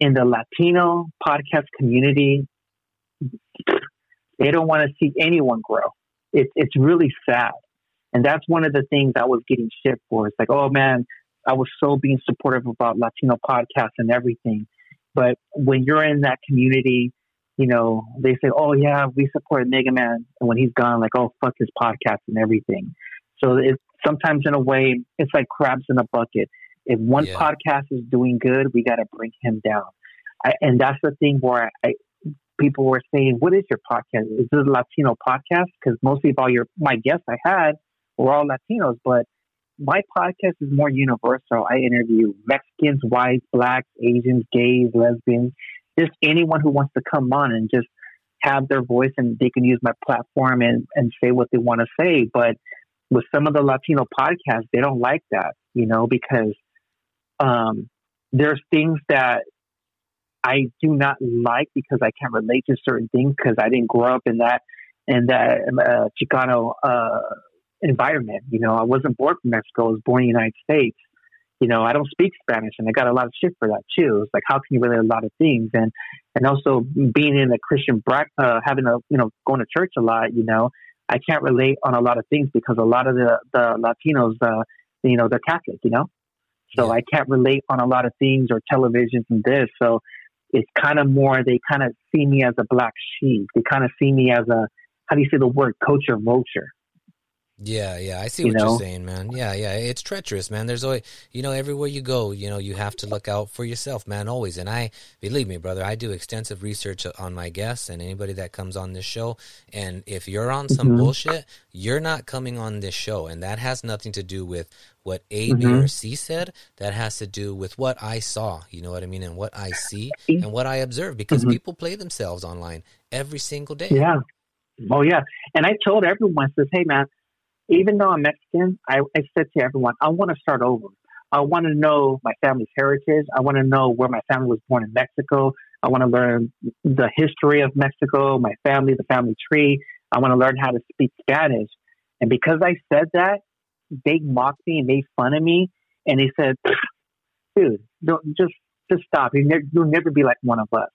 In the Latino podcast community, they don't want to see anyone grow. It's it's really sad. And that's one of the things I was getting shit for. It's like, oh man, I was so being supportive about Latino podcasts and everything. But when you're in that community, you know, they say, oh, yeah, we support Mega Man. And when he's gone, like, oh, fuck his podcast and everything. So it's sometimes, in a way, it's like crabs in a bucket. If one Yeah. podcast is doing good, we got to bring him down. I, and that's the thing where I, people were saying, what is your podcast? Is this a Latino podcast? Because mostly of all your, my guests I had were all Latinos, but my podcast is more universal. I interview Mexicans, whites, blacks, Asians, gays, lesbians, just anyone who wants to come on and just have their voice and they can use my platform and, and say what they want to say. But with some of the Latino podcasts, they don't like that, you know, because um, there's things that I do not like because I can't relate to certain things because I didn't grow up in that in that uh, Chicano uh, environment. You know, I wasn't born from Mexico. I was born in the United States. You know, I don't speak Spanish, and I got a lot of shit for that too. It's like, how can you relate a lot of things? And and also being in a Christian bra- uh, having a you know going to church a lot. You know, I can't relate on a lot of things because a lot of the the Latinos, uh, you know, they're Catholic. You know, so I can't relate on a lot of things or televisions and this. So it's kind of more they kind of see me as a black sheep. They kind of see me as a how do you say the word coach or vulture? Yeah, yeah, I see You what know? you're saying, man. Yeah, yeah, it's treacherous, man. There's always, you know, everywhere you go, you know, you have to look out for yourself, man, always. And I, believe me, brother, I do extensive research on my guests and anybody that comes on this show. And if you're on some Mhm. bullshit, you're not coming on this show. And that has nothing to do with what A, B, Mhm. or C said. That has to do with what I saw, you know what I mean? And what I see and what I observe because Mhm. people play themselves online every single day. Yeah. Oh yeah. And I told everyone, says, hey man, even though I'm Mexican, I, I said to everyone, I want to start over. I want to know my family's heritage. I want to know where my family was born in Mexico. I want to learn the history of Mexico, my family, the family tree. I want to learn how to speak Spanish. And because I said that, they mocked me and made fun of me. And they said, dude, don't, just, just stop. You ne- you'll never be like one of us.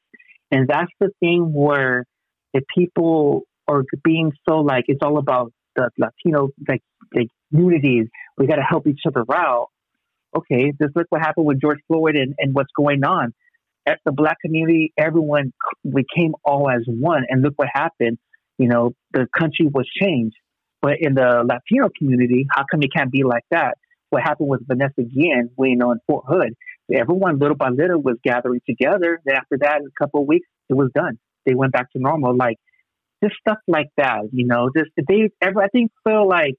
And that's the thing where the people are being so like, it's all about the Latino like like unities. We got to help each other out. Okay, just look what happened with George Floyd and, and what's going on. At the black community, everyone we came all as one, and look what happened. You know, the country was changed. But in the Latino community, how come it can't be like that? What happened with Vanessa Guillen, we you know, in Fort Hood, everyone little by little was gathering together. Then after that, in a couple of weeks, it was done. They went back to normal. Like just stuff like that, you know. Just they ever, I think feel like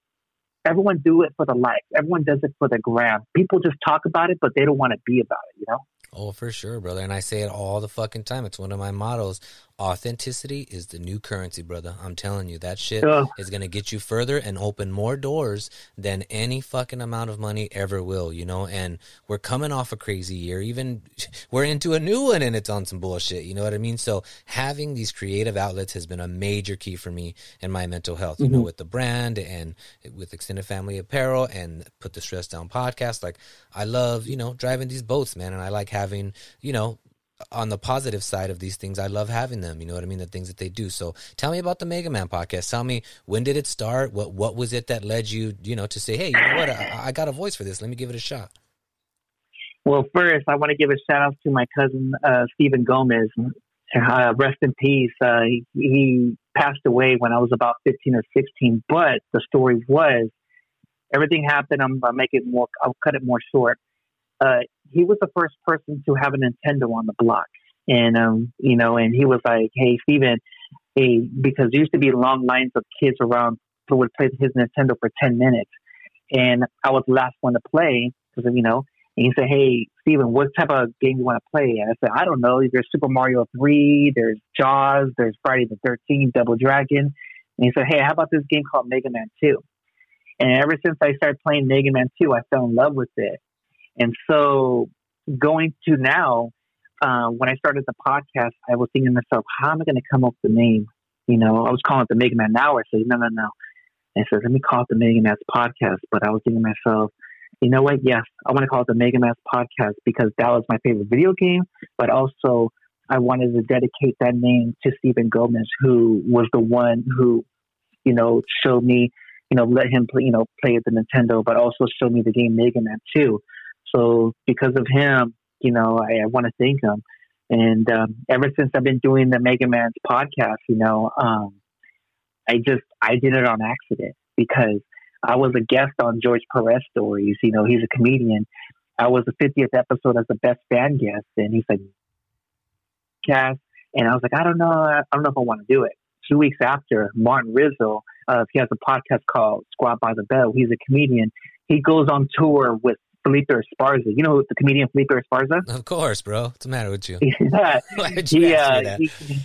everyone do it for the likes. Everyone does it for the gram. People just talk about it, but they don't want to be about it. You know. Oh, for sure, brother. And I say it all the fucking time. It's one of my mottos. Authenticity is the new currency, brother. I'm telling you, that shit Ugh. is going to get you further and open more doors than any fucking amount of money ever will, you know? And we're coming off a crazy year. Even we're into a new one and it's on some bullshit, you know what I mean? So having these creative outlets has been a major key for me and my mental health, you know, mm-hmm. with the brand and with Extended Family Apparel and Put the Stress Down podcast. Like, I love, you know, driving these boats, man. And I like having, you know, on the positive side of these things, I love having them. You know what I mean? The things that they do. So tell me about the Mega Man podcast. Tell me when did it start? What what was it that led you, you know, to say, hey, you know what? I, I got a voice for this. Let me give it a shot. Well, first, I want to give a shout out to my cousin uh, Stephen Gomez. Uh, rest in peace. Uh, he, he passed away when I was about 15 or 16. But the story was everything happened. I'm make it more. I'll cut it more short. Uh, he was the first person to have a Nintendo on the block, and um, you know, and he was like, "Hey, Steven, hey," because there used to be long lines of kids around who would play his Nintendo for 10 minutes, and I was the last one to play because you know. And he said, "Hey, Steven, what type of game you want to play?" And I said, "I don't know. There's Super Mario Three, there's Jaws, there's Friday the Thirteenth, Double Dragon." And he said, "Hey, how about this game called Mega Man 2? And ever since I started playing Mega Man 2, I fell in love with it. And so going to now, uh, when I started the podcast, I was thinking to myself, how am I going to come up with the name? You know, I was calling it the Mega Man Now. I said, no, no, no. And I said, let me call it the Mega Man's podcast. But I was thinking to myself, you know what? Yes, I want to call it the Mega Man's podcast because that was my favorite video game. But also, I wanted to dedicate that name to Stephen Gomez, who was the one who, you know, showed me, you know, let him play, you know, play at the Nintendo, but also showed me the game Mega Man 2. So because of him, you know, I, I want to thank him. And um, ever since I've been doing the Mega Man's podcast, you know, um, I just I did it on accident because I was a guest on George Perez stories. You know, he's a comedian. I was the 50th episode as the best fan guest, and he said, "Cast," and I was like, I don't know, I don't know if I want to do it. Two weeks after, Martin Rizzo, uh, he has a podcast called Squad by the Bell. He's a comedian. He goes on tour with Felipe Esparza. You know the comedian Felipe Esparza? Of course, bro. What's the matter with you? yeah. Why did you ask uh, me that? he,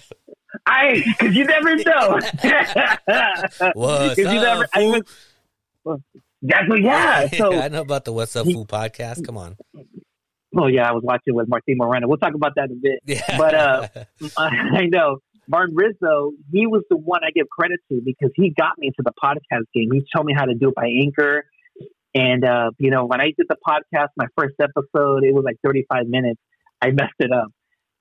I, because you never know. What's 'Cause you never- up, I fool? That's what, yeah. So, I know about the What's Up Fool podcast. Come on. oh yeah, I was watching with Martin Moreno. We'll talk about that in a bit. Yeah. But, uh, I know Martin Rizzo. He was the one I give credit to because he got me into the podcast game. He told me how to do it by Anchor. And uh, you know, when I did the podcast, my first episode, it was like 35 minutes. I messed it up.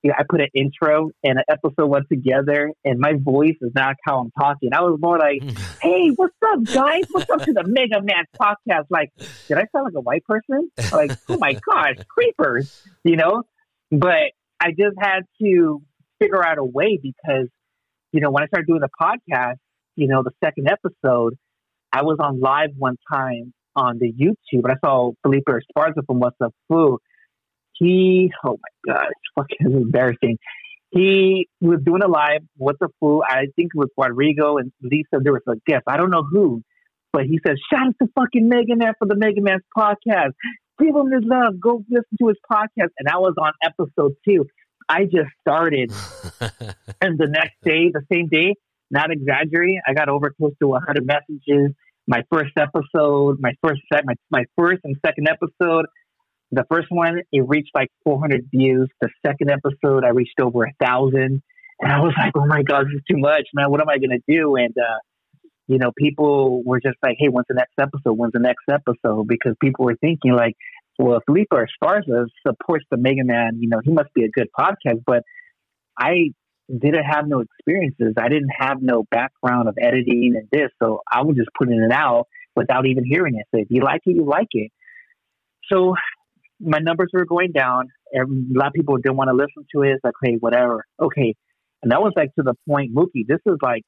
Yeah, I put an intro and an episode went together, and my voice is not how I'm talking. I was more like, "Hey, what's up, guys? What's up to the Mega Man podcast?" Like, did I sound like a white person? Like, oh my gosh, creepers, you know? But I just had to figure out a way because, you know, when I started doing the podcast, you know, the second episode, I was on live one time on the YouTube, and I saw Felipe Esparza from What's Up Foo. He, oh my god, it's fucking embarrassing. He was doing a live. What's Up Foo? I think it was Rodrigo and Lisa. There was a guest. I don't know who, but he said, "Shout out to fucking Mega Man for the Mega Man's podcast. Give him his love. Go listen to his podcast." And I was on episode two. I just started, and the next day, the same day, not exaggerating, I got over close to 100 messages. My first episode, my first set, my, my first and second episode. The first one, it reached like 400 views. The second episode, I reached over a thousand. And I was like, oh my God, this is too much, man. What am I going to do? And, uh, you know, people were just like, hey, when's the next episode? When's the next episode? Because people were thinking, like, well, if Felipe Esparza supports the Mega Man, you know, he must be a good podcast. But I didn't have no experiences. I didn't have no background of editing and this. So I was just putting it out without even hearing it. So if you like it, you like it. So my numbers were going down. And a lot of people didn't want to listen to it. It's like, hey, whatever. Okay. And that was like to the point, Mookie, this is like,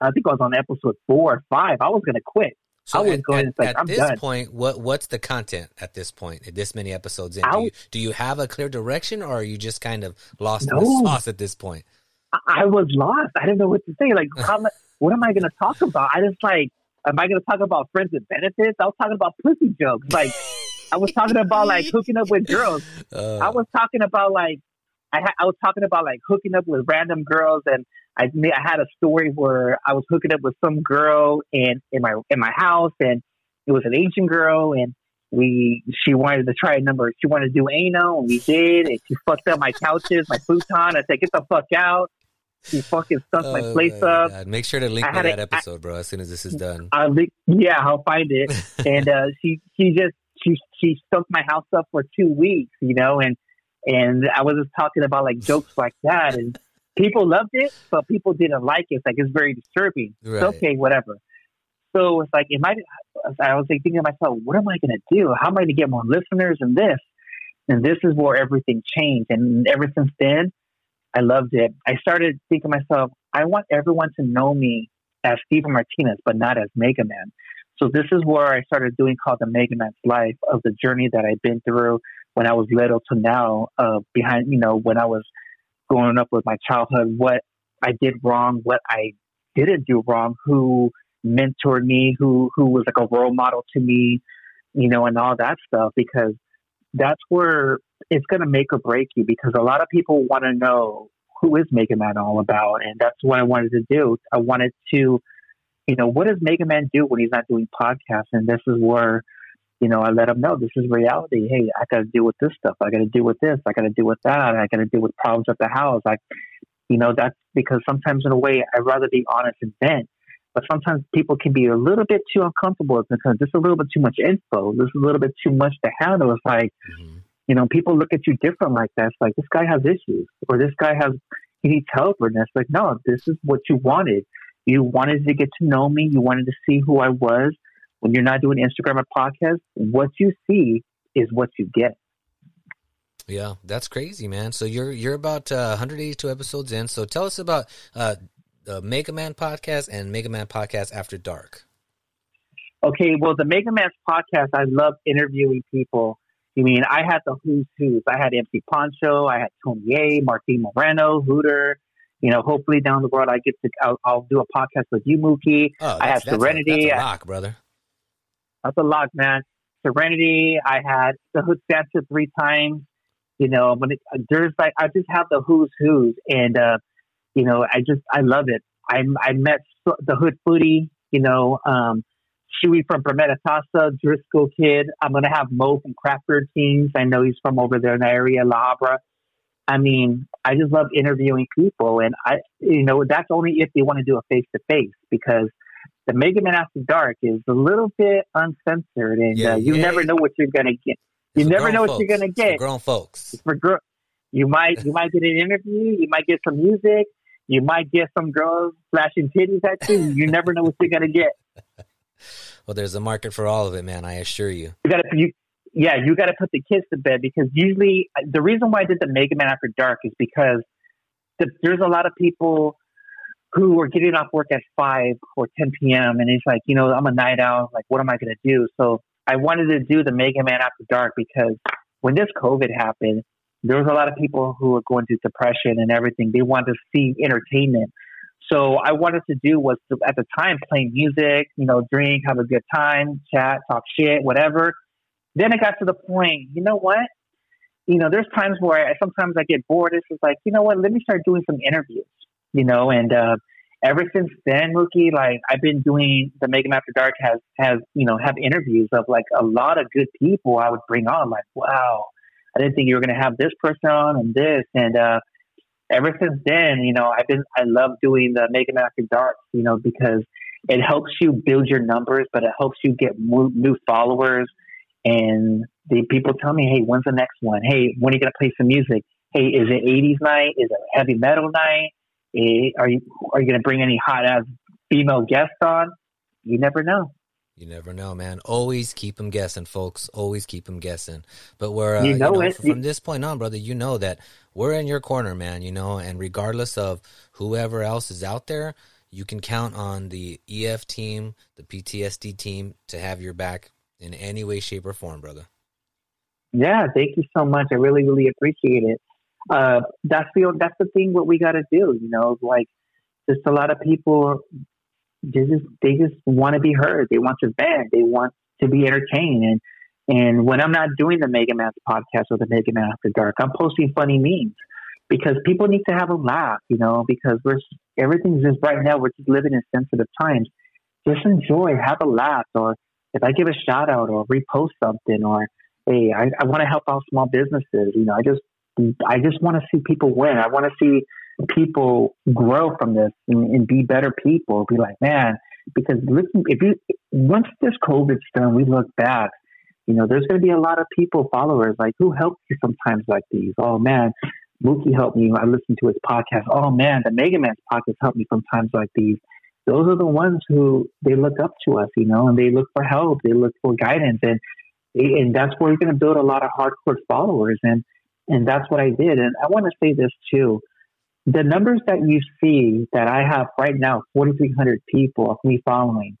I think I was on episode four or five. I was going to quit. So I was at, to say, at this done. point, what what's the content at this point? At this many episodes in, do you, do you have a clear direction, or are you just kind of lost in the sauce at this point? I- I was lost. I didn't know what to say. Like, how, what am I going to talk about? I just like, am I going to talk about friends and benefits? I was talking about pussy jokes. Like, I was talking about like hooking up with girls. Uh, I was talking about like, I, ha- I was talking about like hooking up with random girls, and I I had a story where I was hooking up with some girl in in my in my house, and it was an Asian girl, and we she wanted to try a number. She wanted to do anal, and we did. And she fucked up my couches, my futon. I said, "Get the fuck out!" She fucking stunk my oh place my up. God. Make sure to link I me that a- episode, bro, as soon as this is done. I li- yeah, I'll find it. and uh, she she just she she stunk my house up for two weeks, you know, and and I was just talking about like jokes like that, and people loved it, but people didn't like it. It's like it's very disturbing. Right. It's okay, whatever. So it's like, am I? I was like thinking to myself, what am I going to do? How am I going to get more listeners in this? And this is where everything changed. And ever since then, I loved it. I started thinking to myself, I want everyone to know me as Steven Martinez, but not as Mega Man. So this is where I started doing called the Mega Man's Life of the journey that I've been through when I was little to now, uh, behind, you know, when I was growing up with my childhood, what I did wrong, what I didn't do wrong, who mentored me, who, who was like a role model to me, you know, and all that stuff, because that's where it's going to make or break you because a lot of people want to know who is Mega Man all about. And that's what I wanted to do. I wanted to, you know, what does Mega Man do when he's not doing podcasts? And this is where, you know, I let him know this is reality. Hey, I got to deal with this stuff. I got to deal with this. I got to deal with that. I got to deal with problems at the house. Like, you know, that's because sometimes in a way I'd rather be honest and vent. But sometimes people can be a little bit too uncomfortable because there's a little bit too much info. There's a little bit too much to handle. It's like, Mhm. you know, people look at you different like that. It's like this guy has issues, or this guy has he needs help, or this. Like, no, this is what you wanted. You wanted to get to know me. You wanted to see who I was. When you're not doing Instagram or podcast, what you see is what you get. Yeah, that's crazy, man. So you're you're about uh, 182 episodes in. So tell us about uh, the Mega Man podcast and Mega Man podcast After Dark. Okay, well, the Mega Man podcast, I love interviewing people. I mean, I had the who's who's. I had MC Poncho, I had Tony A, Martin Moreno, Hooter. You know, hopefully down the road, I get to, I'll, I'll do a podcast with you, Mookie. Oh, I have that's a- Serenity. that's a rock, brother. That's a lot, man. Serenity. I had the Hood Santa three times. You know, when it, there's like I just have the who's who's, and uh, you know, I just I love it. I I met the Hood Footy. You know, um, Chewy from Prometa Tasa, Driscoll Kid. I'm gonna have Mo from Craft Beer Kings. I know he's from over there in the area, La Habra. I mean, I just love interviewing people, and I, you know, that's only if they want to do a face to face because the Mega Man After Dark is a little bit uncensored, and Yeah, uh, you yeah. never know what you're gonna get. You never know what folks. you're gonna It's for get. grown folks. It's for girl. You might you might get an interview. You might get some music. You might get some girls flashing titties at you. You never know what you're gonna get. Well, there's a market for all of it, man. I assure you. You gotta you. Yeah, you got to put the kids to bed because usually the reason why I did the Mega Man After Dark is because the, there's a lot of people who are getting off work at 5 or 10 p.m. and it's like, you know, I'm a night owl. Like, what am I going to do? So I wanted to do the Mega Man After Dark because when this COVID happened, there was a lot of people who were going through depression and everything. They wanted to see entertainment. So I wanted to do was to, at the time play music, you know, drink, have a good time, chat, talk shit, whatever. Then it got to the point, you know what? You know, there's times where I, sometimes I get bored. It's just like, you know what? Let me start doing some interviews, you know, and, uh, ever since then, Mookie, like I've been doing the Mega Man After Dark has, has, you know, have interviews of like a lot of good people I would bring on. Like, wow, I didn't think you were going to have this person on and this. And, uh, ever since then, you know, I've been, I love doing the Mega Man After Dark, you know, because it helps you build your numbers, but it helps you get new, new followers. And the people tell me, hey, when's the next one? Hey, when are you going to play some music? Hey, is it 80s night? Is it heavy metal night? Eh, Are you are you going to bring any hot ass female guests on? You never know. You never know, man. Always keep them guessing, folks. Always keep them guessing. But we're, uh, You you know know, it. from this point on, brother, you know that we're in your corner, man. You know, and regardless of whoever else is out there, you can count on the EF team, the PTSD team, to have your back in any way, shape, or form, brother. Yeah, thank you so much. I really, really appreciate it. Uh, that's the that's the thing. What we got to do, you know, like just a lot of people they just they just want to be heard. They want to vent. They want to be entertained. And and when I'm not doing the Mega Man's podcast or the Mega Man After Dark, I'm posting funny memes because people need to have a laugh. You know, because we're everything's just right now. We're just living in sensitive times. Just enjoy, have a laugh, or if I give a shout out or repost something, or hey, I, I want to help out small businesses. You know, I just I just want to see people win. I want to see people grow from this and, and, be better people. Be like, man, because listen, if you once this COVID's done, we look back. You know, there's going to be a lot of people, followers, like who helped you sometimes like these. Oh man, Mookie helped me. I listened to his podcast. Oh man, the Mega Man's podcast helped me from times like these. Those are the ones who they look up to us, you know, and they look for help. They look for guidance, and and that's where you're going to build a lot of hardcore followers. And and that's what I did. And I want to say this too. The numbers that you see that I have right now, 4,300 people of me following,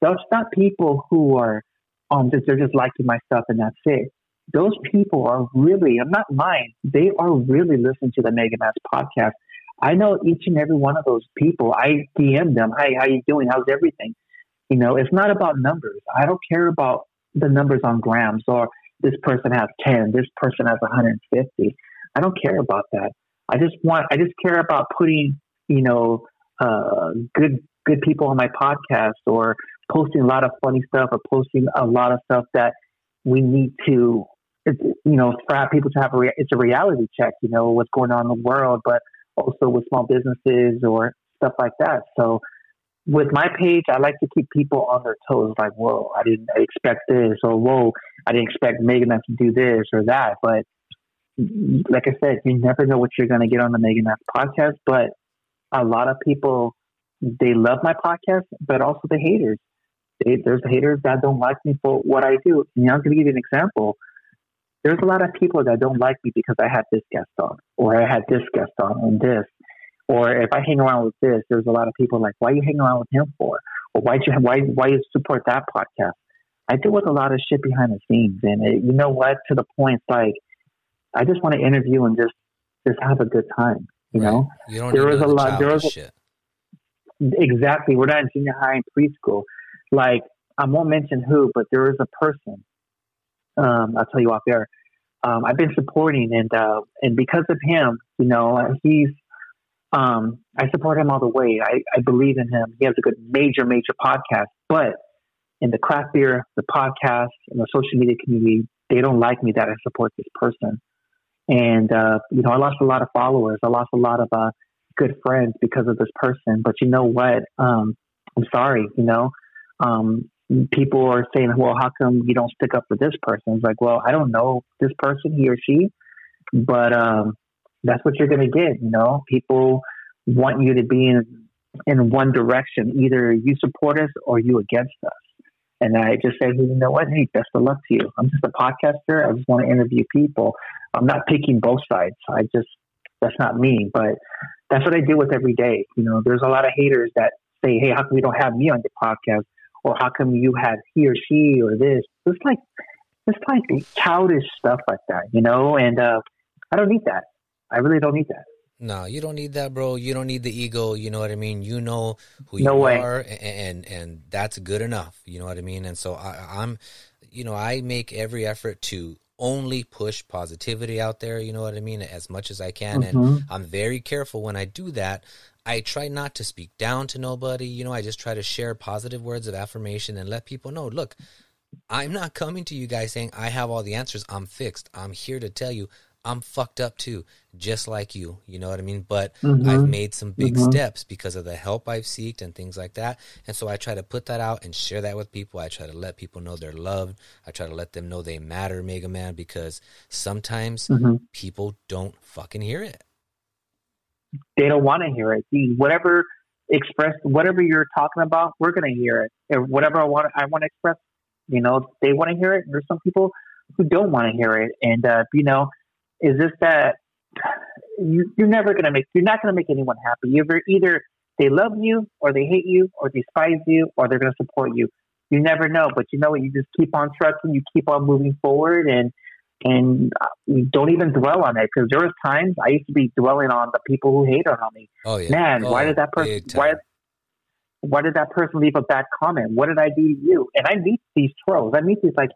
those not people who are um, just, they're just liking my stuff and that's it. Those people are really, I'm not lying, they are really listening to the Mega Man's podcast. I know each and every one of those people. I DM them, hey, how you doing? How's everything? You know, it's not about numbers. I don't care about the numbers on grams or this person has 10, this person has 150. I don't care about that. I just want, I just care about putting, you know, uh, good, good people on my podcast or posting a lot of funny stuff or posting a lot of stuff that we need to, you know, for people to have a, rea- it's a reality check, you know, what's going on in the world, but also with small businesses or stuff like that. So with my page, I like to keep people on their toes. Like, whoa, I didn't expect this, or whoa, I didn't expect Megan to do this or that. But like I said, you never know what you're going to get on the Mega Man's podcast. But a lot of people, they love my podcast, but also the haters. They, there's haters that don't like me for what I do. And I'm going to give you an example. There's a lot of people that don't like me because I had this guest on, or I had this guest on, and this. Or if I hang around with this, there's a lot of people like, why are you hanging around with him for? Or why you why why you support that podcast? I deal with a lot of shit behind the scenes, and it, you know what? To the point, like I just want to interview and just just have a good time. You right. know, you there was a lot. There was a, exactly. We're not in junior high and preschool. Like I won't mention who, but there is a person. Um, I'll tell you off air. Um, I've been supporting, and uh, and because of him, you know, he's um, I support him all the way. I, I believe in him. He has a good major, major podcast. But in the craft beer, the podcast, and the social media community, they don't like me that I support this person. And, uh, you know, I lost a lot of followers. I lost a lot of uh, good friends because of this person. But you know what? Um, I'm sorry, you know. Um, people are saying, well, how come you don't stick up for this person? It's like, well, I don't know this person, he or she, but um, that's what you're going to get. You know, people want you to be in in one direction. Either you support us or you against us. And I just say, you know what? Hey, best of luck to you. I'm just a podcaster. I just want to interview people. I'm not picking both sides. I just that's not me. But that's what I deal with every day. You know, there's a lot of haters that say, hey, how come you don't have me on your podcast? Or how come you have he or she or this? It's like it's like childish stuff like that, you know. And uh, I don't need that. I really don't need that. No, you don't need that, bro. You don't need the ego. You know what I mean. You know who no you way. are, and, and that's good enough. You know what I mean. And so I, I'm, you know, I make every effort to only push positivity out there. You know what I mean, as much as I can, mm-hmm. and I'm very careful when I do that. I try not to speak down to nobody. You know, I just try to share positive words of affirmation and let people know, look, I'm not coming to you guys saying I have all the answers. I'm fixed. I'm here to tell you I'm fucked up too, just like you. You know what I mean? But mm-hmm. I've made some big mm-hmm. steps because of the help I've seeked and things like that. And so I try to put that out and share that with people. I try to let people know they're loved. I try to let them know they matter, Mega Man, because sometimes mm-hmm. people don't fucking hear it. They don't want to hear it. Whatever express, whatever you're talking about, we're gonna hear it. If whatever I want, I want to express. You know, they want to hear it. There's some people who don't want to hear it, and uh, you know is this that you, you're never going to make, you're not going to make anyone happy. You're either they love you or they hate you or despise you or they're going to support you. You never know, but you know what? You just keep on trusting. You keep on moving forward, and and uh, don't even dwell on it because there was times I used to be dwelling on the people who hate on me. Oh yeah, man, oh, why did that person? Why? Why did that person leave a bad comment? What did I do to you? And I meet these trolls. I meet these like,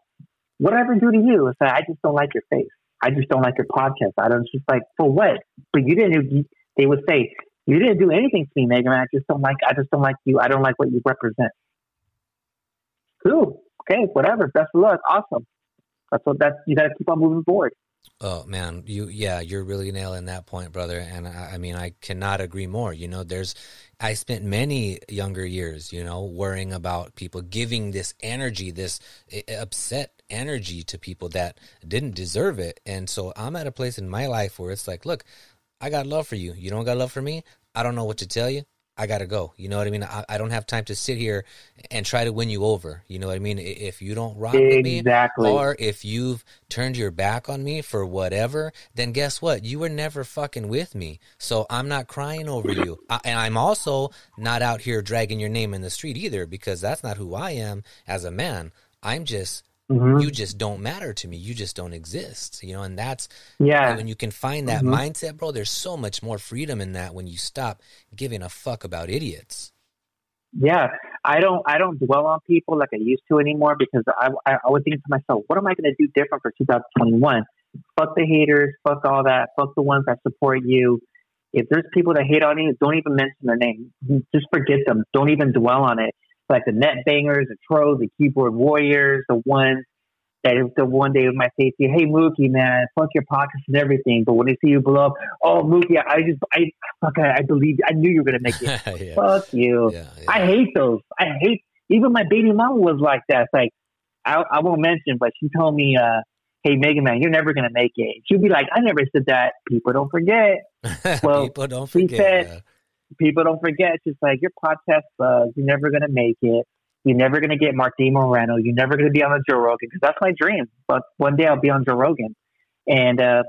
what did I ever do to you? It's like, I just don't like your face. I just don't like your podcast. I don't just like for what? But you didn't. They would say you didn't do anything to me, Megan. I just don't like. I just don't like you. I don't like what you represent. Cool. Okay. Whatever. Best of luck. Awesome. That's what. That's you got to keep on moving forward. Oh man, you yeah, you're really nailing that point, brother. And I, I, mean, I cannot agree more. You know, there's I spent many younger years, you know, worrying about people giving this energy, this eh, eh, upset energy to people that didn't deserve it. And so I'm at a place in my life where it's like, look, I got love for you. You don't got love for me. I don't know what to tell you. I gotta go. You know what I mean? I, I, don't have time to sit here and try to win you over. You know what I mean? If you don't rock exactly. with me, or if you've turned your back on me for whatever, then guess what? You were never fucking with me. So I'm not crying over you, I, and I'm also not out here dragging your name in the street either, because that's not who I am as a man. I'm just Mm-hmm. You just don't matter to me. You just don't exist. You know, and that's yeah. When you can find that mm-hmm. mindset, bro, there's so much more freedom in that when you stop giving a fuck about idiots. Yeah, I don't. I don't dwell on people like I used to anymore because I I, I would think to myself, what am I going to do different for 2021? Fuck the haters. Fuck all that. Fuck the ones that support you. If there's people that hate on you, don't even mention their name. Just forget them. Don't even dwell on it like the net bangers, the trolls, the keyboard warriors, the ones that if the one day might say to you, "Hey Mookie, man, fuck your pockets and everything," but when they see you blow up, "Oh Mookie, I just I fuck, I, I believe I knew you were gonna make it." yeah. Fuck you. Yeah, yeah. I hate those. I hate even my baby mama was like that. It's like I, I won't mention, but she told me, uh, "Hey Mega Man, you're never gonna make it." She'd be like, "I never said that." People don't forget. Well, people don't forget. She said, people don't forget. It's just like your podcast buzz. You're never gonna make it. You're never gonna get Mark Morano. You're never gonna be on the Joe Rogan because that's my dream. But one day I'll be on Joe Rogan. And uh,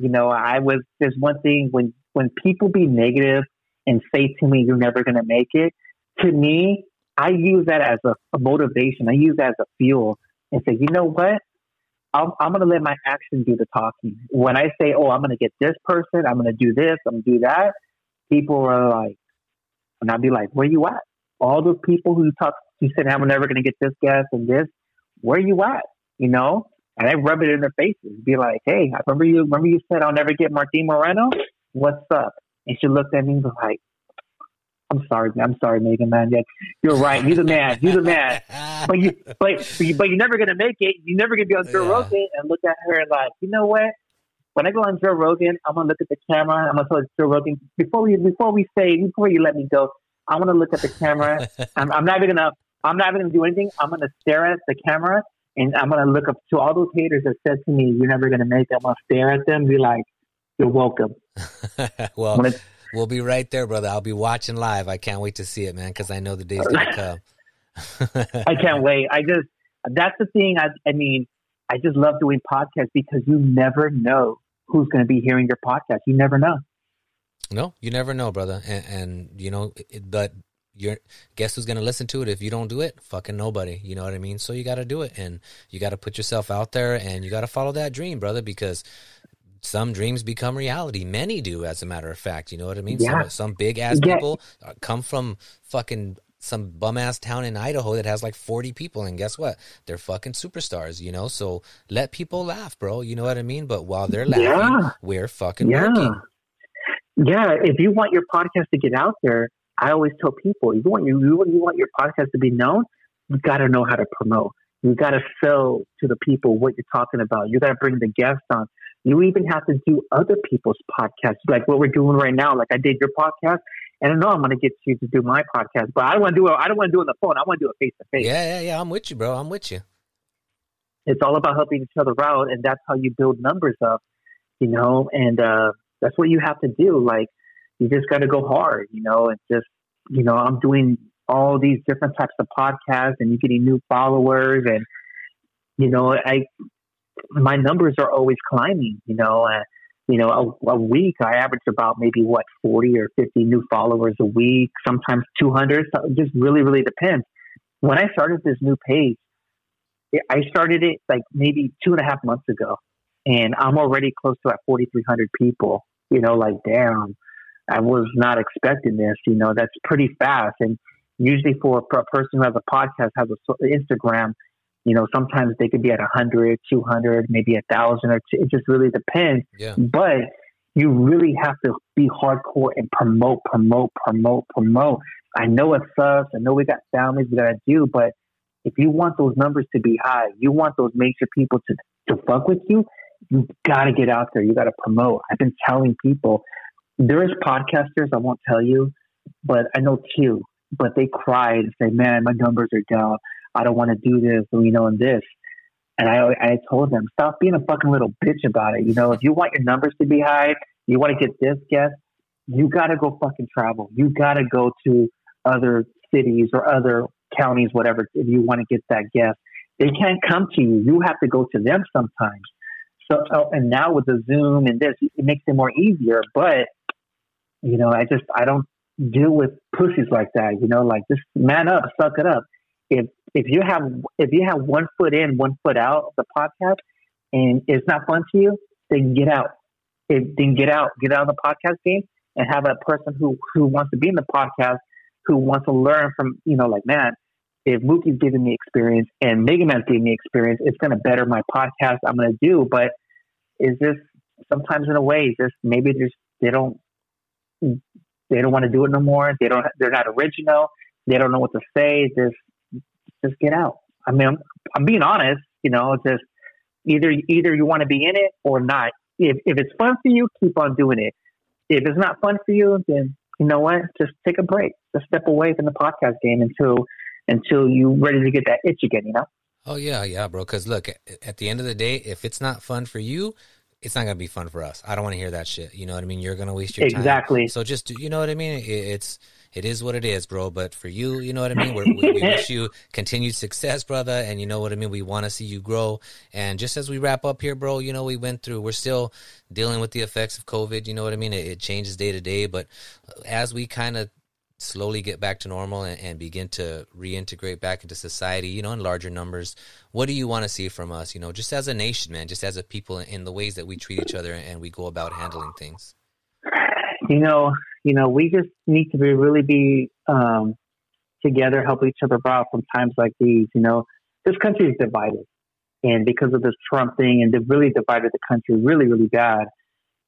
you know, I was there's one thing when when people be negative and say to me, "You're never gonna make it." To me, I use that as a, a motivation. I use that as a fuel and say, you know what? I'm, I'm going to let my action do the talking. When I say, oh, I'm going to get this person, I'm going to do this, I'm going to do that, people are like, and I'd be like, where you at? All those people who talk, you said, I'm never going to get this guest and this, where you at? You know? And I rub it in their faces, be like, hey, I remember you, remember you said I'll never get Martin Moreno? What's up? And she looked at me and was like, I'm sorry, man. I'm sorry, Mega Man. Yeah, you're right. You're the man. You're the man. but you, but, but, you, you're never gonna make it. You're never gonna be on Joe yeah. Rogan and look at her and like, you know what? When I go on Joe Rogan, I'm gonna look at the camera. I'm gonna tell Joe Rogan before we before we say before you let me go. I want to look at the camera. I'm, I'm not even gonna I'm not even gonna do anything. I'm gonna stare at the camera and I'm gonna look up to all those haters that said to me, "You're never gonna make it." I'm gonna stare at them, and be like, "You're welcome." well, gonna, we'll be right there, brother. I'll be watching live. I can't wait to see it, man, because I know the day's gonna come. I can't wait. I just that's the thing. I I mean, I just love doing podcasts because you never know who's going to be hearing your podcast. You never know. No, you never know, brother. And, and you know, it, but you're guess who's going to listen to it if you don't do it? Fucking nobody. You know what I mean? So you got to do it, and you got to put yourself out there, and you got to follow that dream, brother, because some dreams become reality. Many do, as a matter of fact. You know what I mean? Yeah. Some, some big ass yeah. people uh, come from fucking some bum ass town in Idaho that has like 40 people. And guess what? They're fucking superstars, you know? So let people laugh, bro. You know what I mean? But while they're laughing, yeah. we're fucking yeah. working. Yeah. If you want your podcast to get out there, I always tell people, you want you, you want your podcast to be known, you got to know how to promote. You got to sell to the people what you're talking about. You got to bring the guests on. You even have to do other people's podcasts, like what we're doing right now. Like I did your podcast, and I know I'm going to get you to do my podcast, but I don't want to do it. I don't want to do it on the phone. I want to do it face to face. Yeah, yeah, yeah. I'm with you, bro. I'm with you. It's all about helping each other out, and that's how you build numbers up, you know. And uh, that's what you have to do. Like you just got to go hard, you know, and just you know, I'm doing all these different types of podcasts, and you're getting new followers, and you know, I my numbers are always climbing, you know. And, you know, a, a, week I average about maybe what 40 or 50 new followers a week, sometimes 200. So it just really, really depends. When I started this new page, I started it like maybe two and a half months ago, and I'm already close to at 4,300 people. You know, like damn, I was not expecting this. You know, that's pretty fast. And usually for a person who has a podcast, has a Instagram, you know, sometimes they could be at 100, 200, maybe a thousand or two. It just really depends. Yeah. But you really have to be hardcore and promote, promote, promote, promote. I know it sucks. I know we got families we gotta do, but if you want those numbers to be high, you want those major people to to fuck with you, you gotta get out there. You gotta promote. I've been telling people there is podcasters I won't tell you, but I know two. But they cried and say, "Man, my numbers are down. I don't want to do this, or you know, and this." And I, I told them, stop being a fucking little bitch about it. You know, if you want your numbers to be high, you want to get this guest, you got to go fucking travel. You got to go to other cities or other counties, whatever, if you want to get that guest. They can't come to you. You have to go to them sometimes. So, oh, and now with the Zoom and this, it makes it more easier. But, you know, I just, I don't deal with pussies like that. You know, like just man up, suck it up. If if you have if you have one foot in, one foot out of the podcast, and it's not fun to you, then get out. Then get out, get out of the podcast game, and have a person who who wants to be in the podcast, who wants to learn from you know, like man, if Mookie's giving me experience and Mega Man's giving me experience, it's going to better my podcast. I'm going to do, but is this sometimes in a way, just maybe just they don't they don't want to do it no more. They don't. They're not original. They don't know what to say. Just just get out. I mean, I'm, I'm being honest. You know, just either either you want to be in it or not. If if it's fun for you, keep on doing it. If it's not fun for you, then you know what? Just take a break. Just step away from the podcast game until until you're ready to get that itch again. You know. Oh yeah, yeah, bro. Because look, at the end of the day, if it's not fun for you, it's not gonna be fun for us. I don't want to hear that shit. You know what I mean? You're gonna waste your time. Exactly. So just do. you know what I mean? It, it's it is what it is, bro. But for you, you know what I mean? We're, we, we wish you continued success, brother. And you know what I mean? We want to see you grow. And just as we wrap up here, bro, you know, we went through, we're still dealing with the effects of COVID. You know what I mean? It, it changes day to day. But as we kind of slowly get back to normal and, and, begin to reintegrate back into society, you know, in larger numbers, what do you want to see from us, you know, just as a nation, man, just as a people in the ways that we treat each other and we go about handling things? You know, you know, we just need to be really be um, together, help each other out from times like these. You know, this country is divided, and because of this Trump thing, and they've really divided the country really, really bad.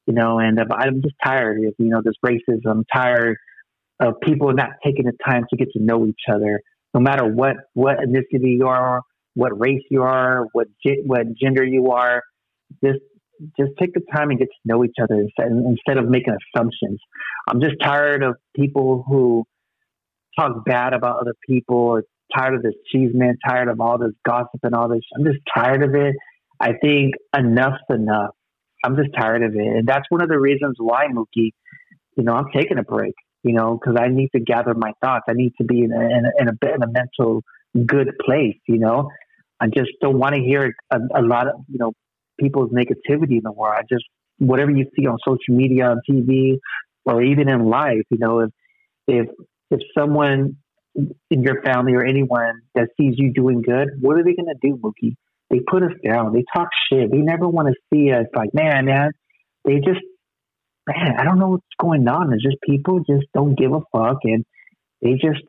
You know, and I'm just tired of you know this racism. I'm tired of people not taking the time to get to know each other, no matter what what ethnicity you are, what race you are, what what gender you are. Just just take the time and get to know each other instead of making assumptions. I'm just tired of people who talk bad about other people or tired of this cheese man, tired of all this gossip and all this. I'm just tired of it. I think enough's enough. I'm just tired of it. And that's one of the reasons why, Mookie, you know, I'm taking a break, you know, because I need to gather my thoughts. I need to be in a, in a, in a, in a mental good place, you know. I just don't want to hear a, a lot of, you know, people's negativity in the world. I just whatever you see on social media, on TV, or even in life, you know, if if if someone in your family or anyone that sees you doing good, what are they going to do, Mookie? They put us down. They talk shit. They never want to see us. Like, man, man, they just, man, I don't know what's going on. It's just people just don't give a fuck, and they just,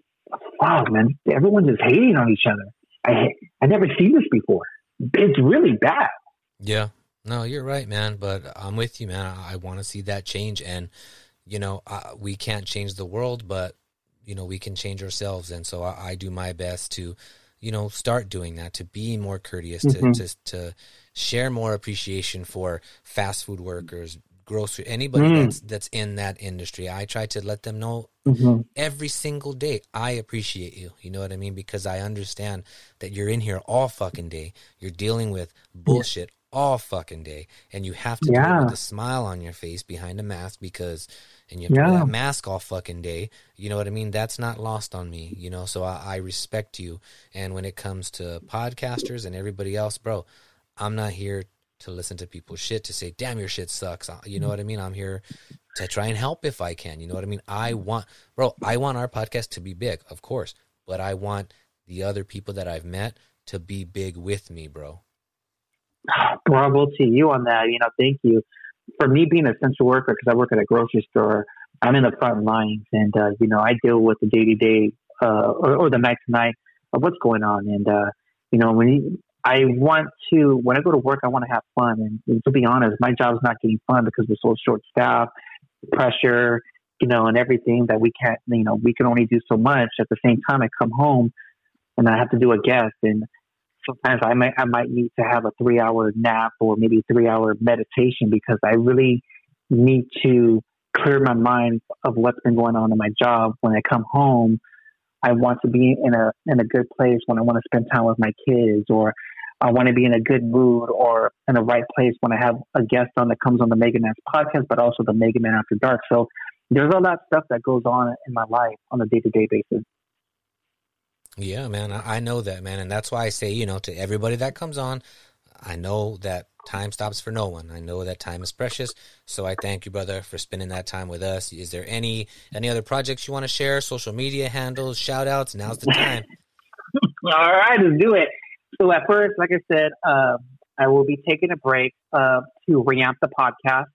fuck, man, everyone's just hating on each other. I I never seen this before. It's really bad. Yeah. No, you're right, man. But I'm with you, man. I, I want to see that change. And, you know, uh, we can't change the world, but, you know, we can change ourselves. And so I, I do my best to, you know, start doing that, to be more courteous, mm-hmm. to, to, to share more appreciation for fast food workers, grocery anybody mm. that's that's in that industry i try to let them know mm-hmm. every single day i appreciate you you know what i mean because i understand that you're in here all fucking day you're dealing with bullshit all fucking day, and you have to yeah. with a smile on your face behind a mask because, and you have yeah. that mask all fucking day. You know what I mean? That's not lost on me. You know, so I, I respect you. And when it comes to podcasters and everybody else, bro, I'm not here to listen to people's shit to say, "Damn, your shit sucks." You know what I mean? I'm here to try and help if I can. You know what I mean? I want, bro, I want our podcast to be big, of course, but I want the other people that I've met to be big with me, bro bravo to you on that. You know, thank you. For me being an essential worker, because I work at a grocery store, I'm in the front lines, and uh, you know, I deal with the day to day or, the night to night of what's going on. And uh, you know, when you, I want to, when I go to work, I want to have fun. And, to be honest, my job is not getting fun because we're so short staffed, pressure, you know, and everything that we can't, you know, we can only do so much. At the same time, I come home and I have to do a guest, and sometimes I might I might need to have a three hour nap or maybe three hour meditation because I really need to clear my mind of what's been going on in my job. When I come home, I want to be in a in a good place when I want to spend time with my kids or I want to be in a good mood or in the right place when I have a guest on that comes on the Mega Man's podcast, but also the Mega Man After Dark. So there's all that stuff that goes on in my life on a day to day basis. Yeah, man, I know that, man, and that's why I say, you know, to everybody that comes on, I know that time stops for no one. I know that time is precious, so I thank you, brother, for spending that time with us. Is there any any other projects you want to share? Social media handles, shout outs? Now's the time. All right, let's do it. So at first, like I said, uh, I will be taking a break uh, to reamp the podcast,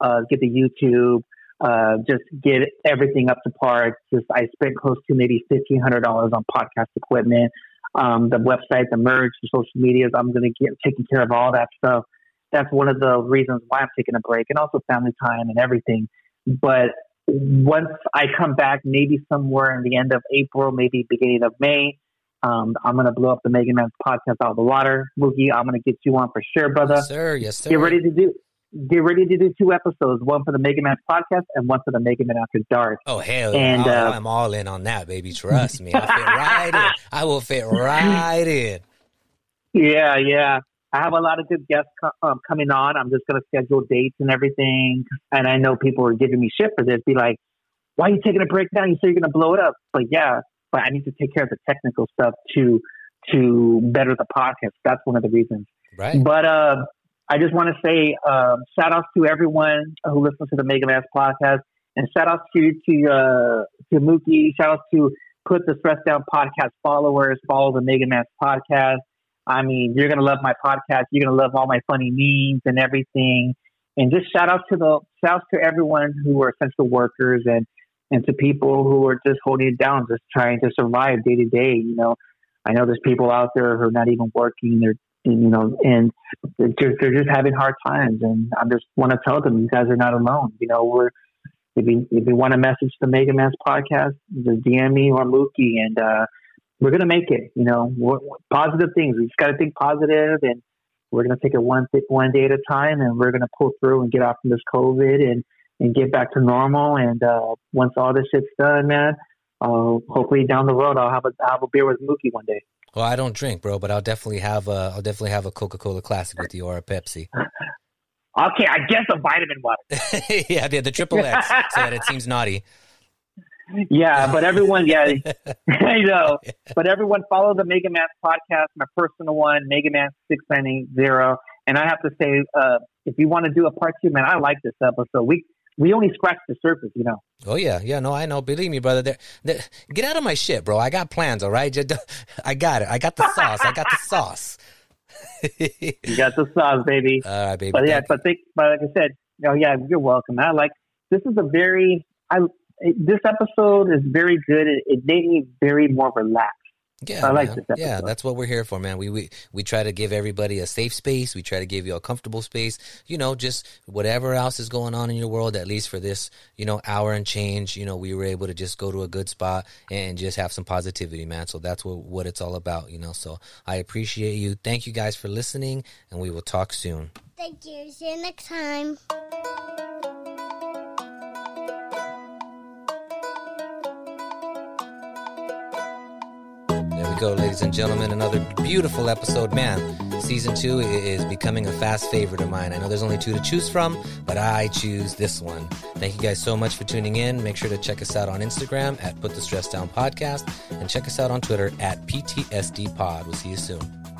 uh, get the YouTube, uh, just get everything up to par. Just I spent close to maybe fifteen hundred dollars on podcast equipment, um, the website, the merch, the social medias. I'm going to get taking care of all that stuff. That's one of the reasons why I'm taking a break, and also family time and everything. But once I come back, maybe somewhere in the end of April, maybe beginning of May, um, I'm going to blow up the Mega Man's podcast out of the water. Mookie, I'm going to get you on for sure, brother. Yes, sir. Yes, sir. Get ready to do get ready to do two episodes, one for the Mega Man podcast and one for the Mega Man After Dark. Oh hell, and uh, I'm all in on that, baby. Trust me, I fit right in. I will fit right in. Yeah, yeah. I have a lot of good guests co- um, coming on. I'm just going to schedule dates and everything. And I know people are giving me shit for this. Be like, why are you taking a break now? You say you're going to blow it up. But yeah, but I need to take care of the technical stuff to to better the podcast. That's one of the reasons. Right. But uh, I just want to say um, shout outs to everyone who listens to the Mega Man's podcast, and shout outs to to uh, to Mookie. Shout outs to Put the Stress Down podcast followers. Follow the Mega Man's podcast. I mean, you're gonna love my podcast. You're gonna love all my funny memes and everything. And just shout out to the shout out to everyone who are essential workers and and to people who are just holding it down, just trying to survive day to day. You know, I know there's people out there who are not even working. They're you know, and they're, they're just having hard times. And I just want to tell them, you guys are not alone. You know, we're if you if you want a message to Mega Man's podcast, just DM me or Mookie, and uh, we're gonna make it. You know, we're, positive things. We just got to think positive, and we're gonna take it one one day at a time, and we're gonna pull through and get off from this COVID and and get back to normal. And uh, once all this shit's done, man, uh, hopefully down the road I'll have a have a beer with Mookie one day. Well, I don't drink, bro, but I'll definitely have a I'll definitely have a Coca Cola Classic with you or a Pepsi. Okay, I guess a vitamin water. yeah, the, the triple X, so that it seems naughty. Yeah, but everyone, yeah, I know. But everyone, follow the Mega Man podcast, my personal one, Mega Man six nine eight zero. And I have to say, uh, if you want to do a part two, man, I like this episode. We we only scratched the surface, you know. Oh yeah, yeah, no, I know. Believe me, brother. They're, they're, get out of my shit, bro. I got plans. All right, Just, I got it. I got the sauce. I got the sauce. you got the sauce, baby. All right, baby. But yeah, but think, but like I said, oh yeah, you're welcome. I like this is a very I this episode is very good. It, it made me very more relaxed. Yeah, I like man. this episode. Yeah, that's what we're here for, man. We, we we try to give everybody a safe space. We try to give you a comfortable space. You know, just whatever else is going on in your world, at least for this, you know, hour and change. You know, we were able to just go to a good spot and just have some positivity, man. So that's what what it's all about, you know. So I appreciate you. Thank you guys for listening, and we will talk soon. Thank you. See you next time. Go, ladies and gentlemen. Another beautiful episode. Man, season two is becoming a fast favorite of mine. I know there's only two to choose from, but I choose this one. Thank you guys so much for tuning in. Make sure to check us out on Instagram at Put the Stress Down Podcast and check us out on Twitter at PTSD Pod. We'll see you soon.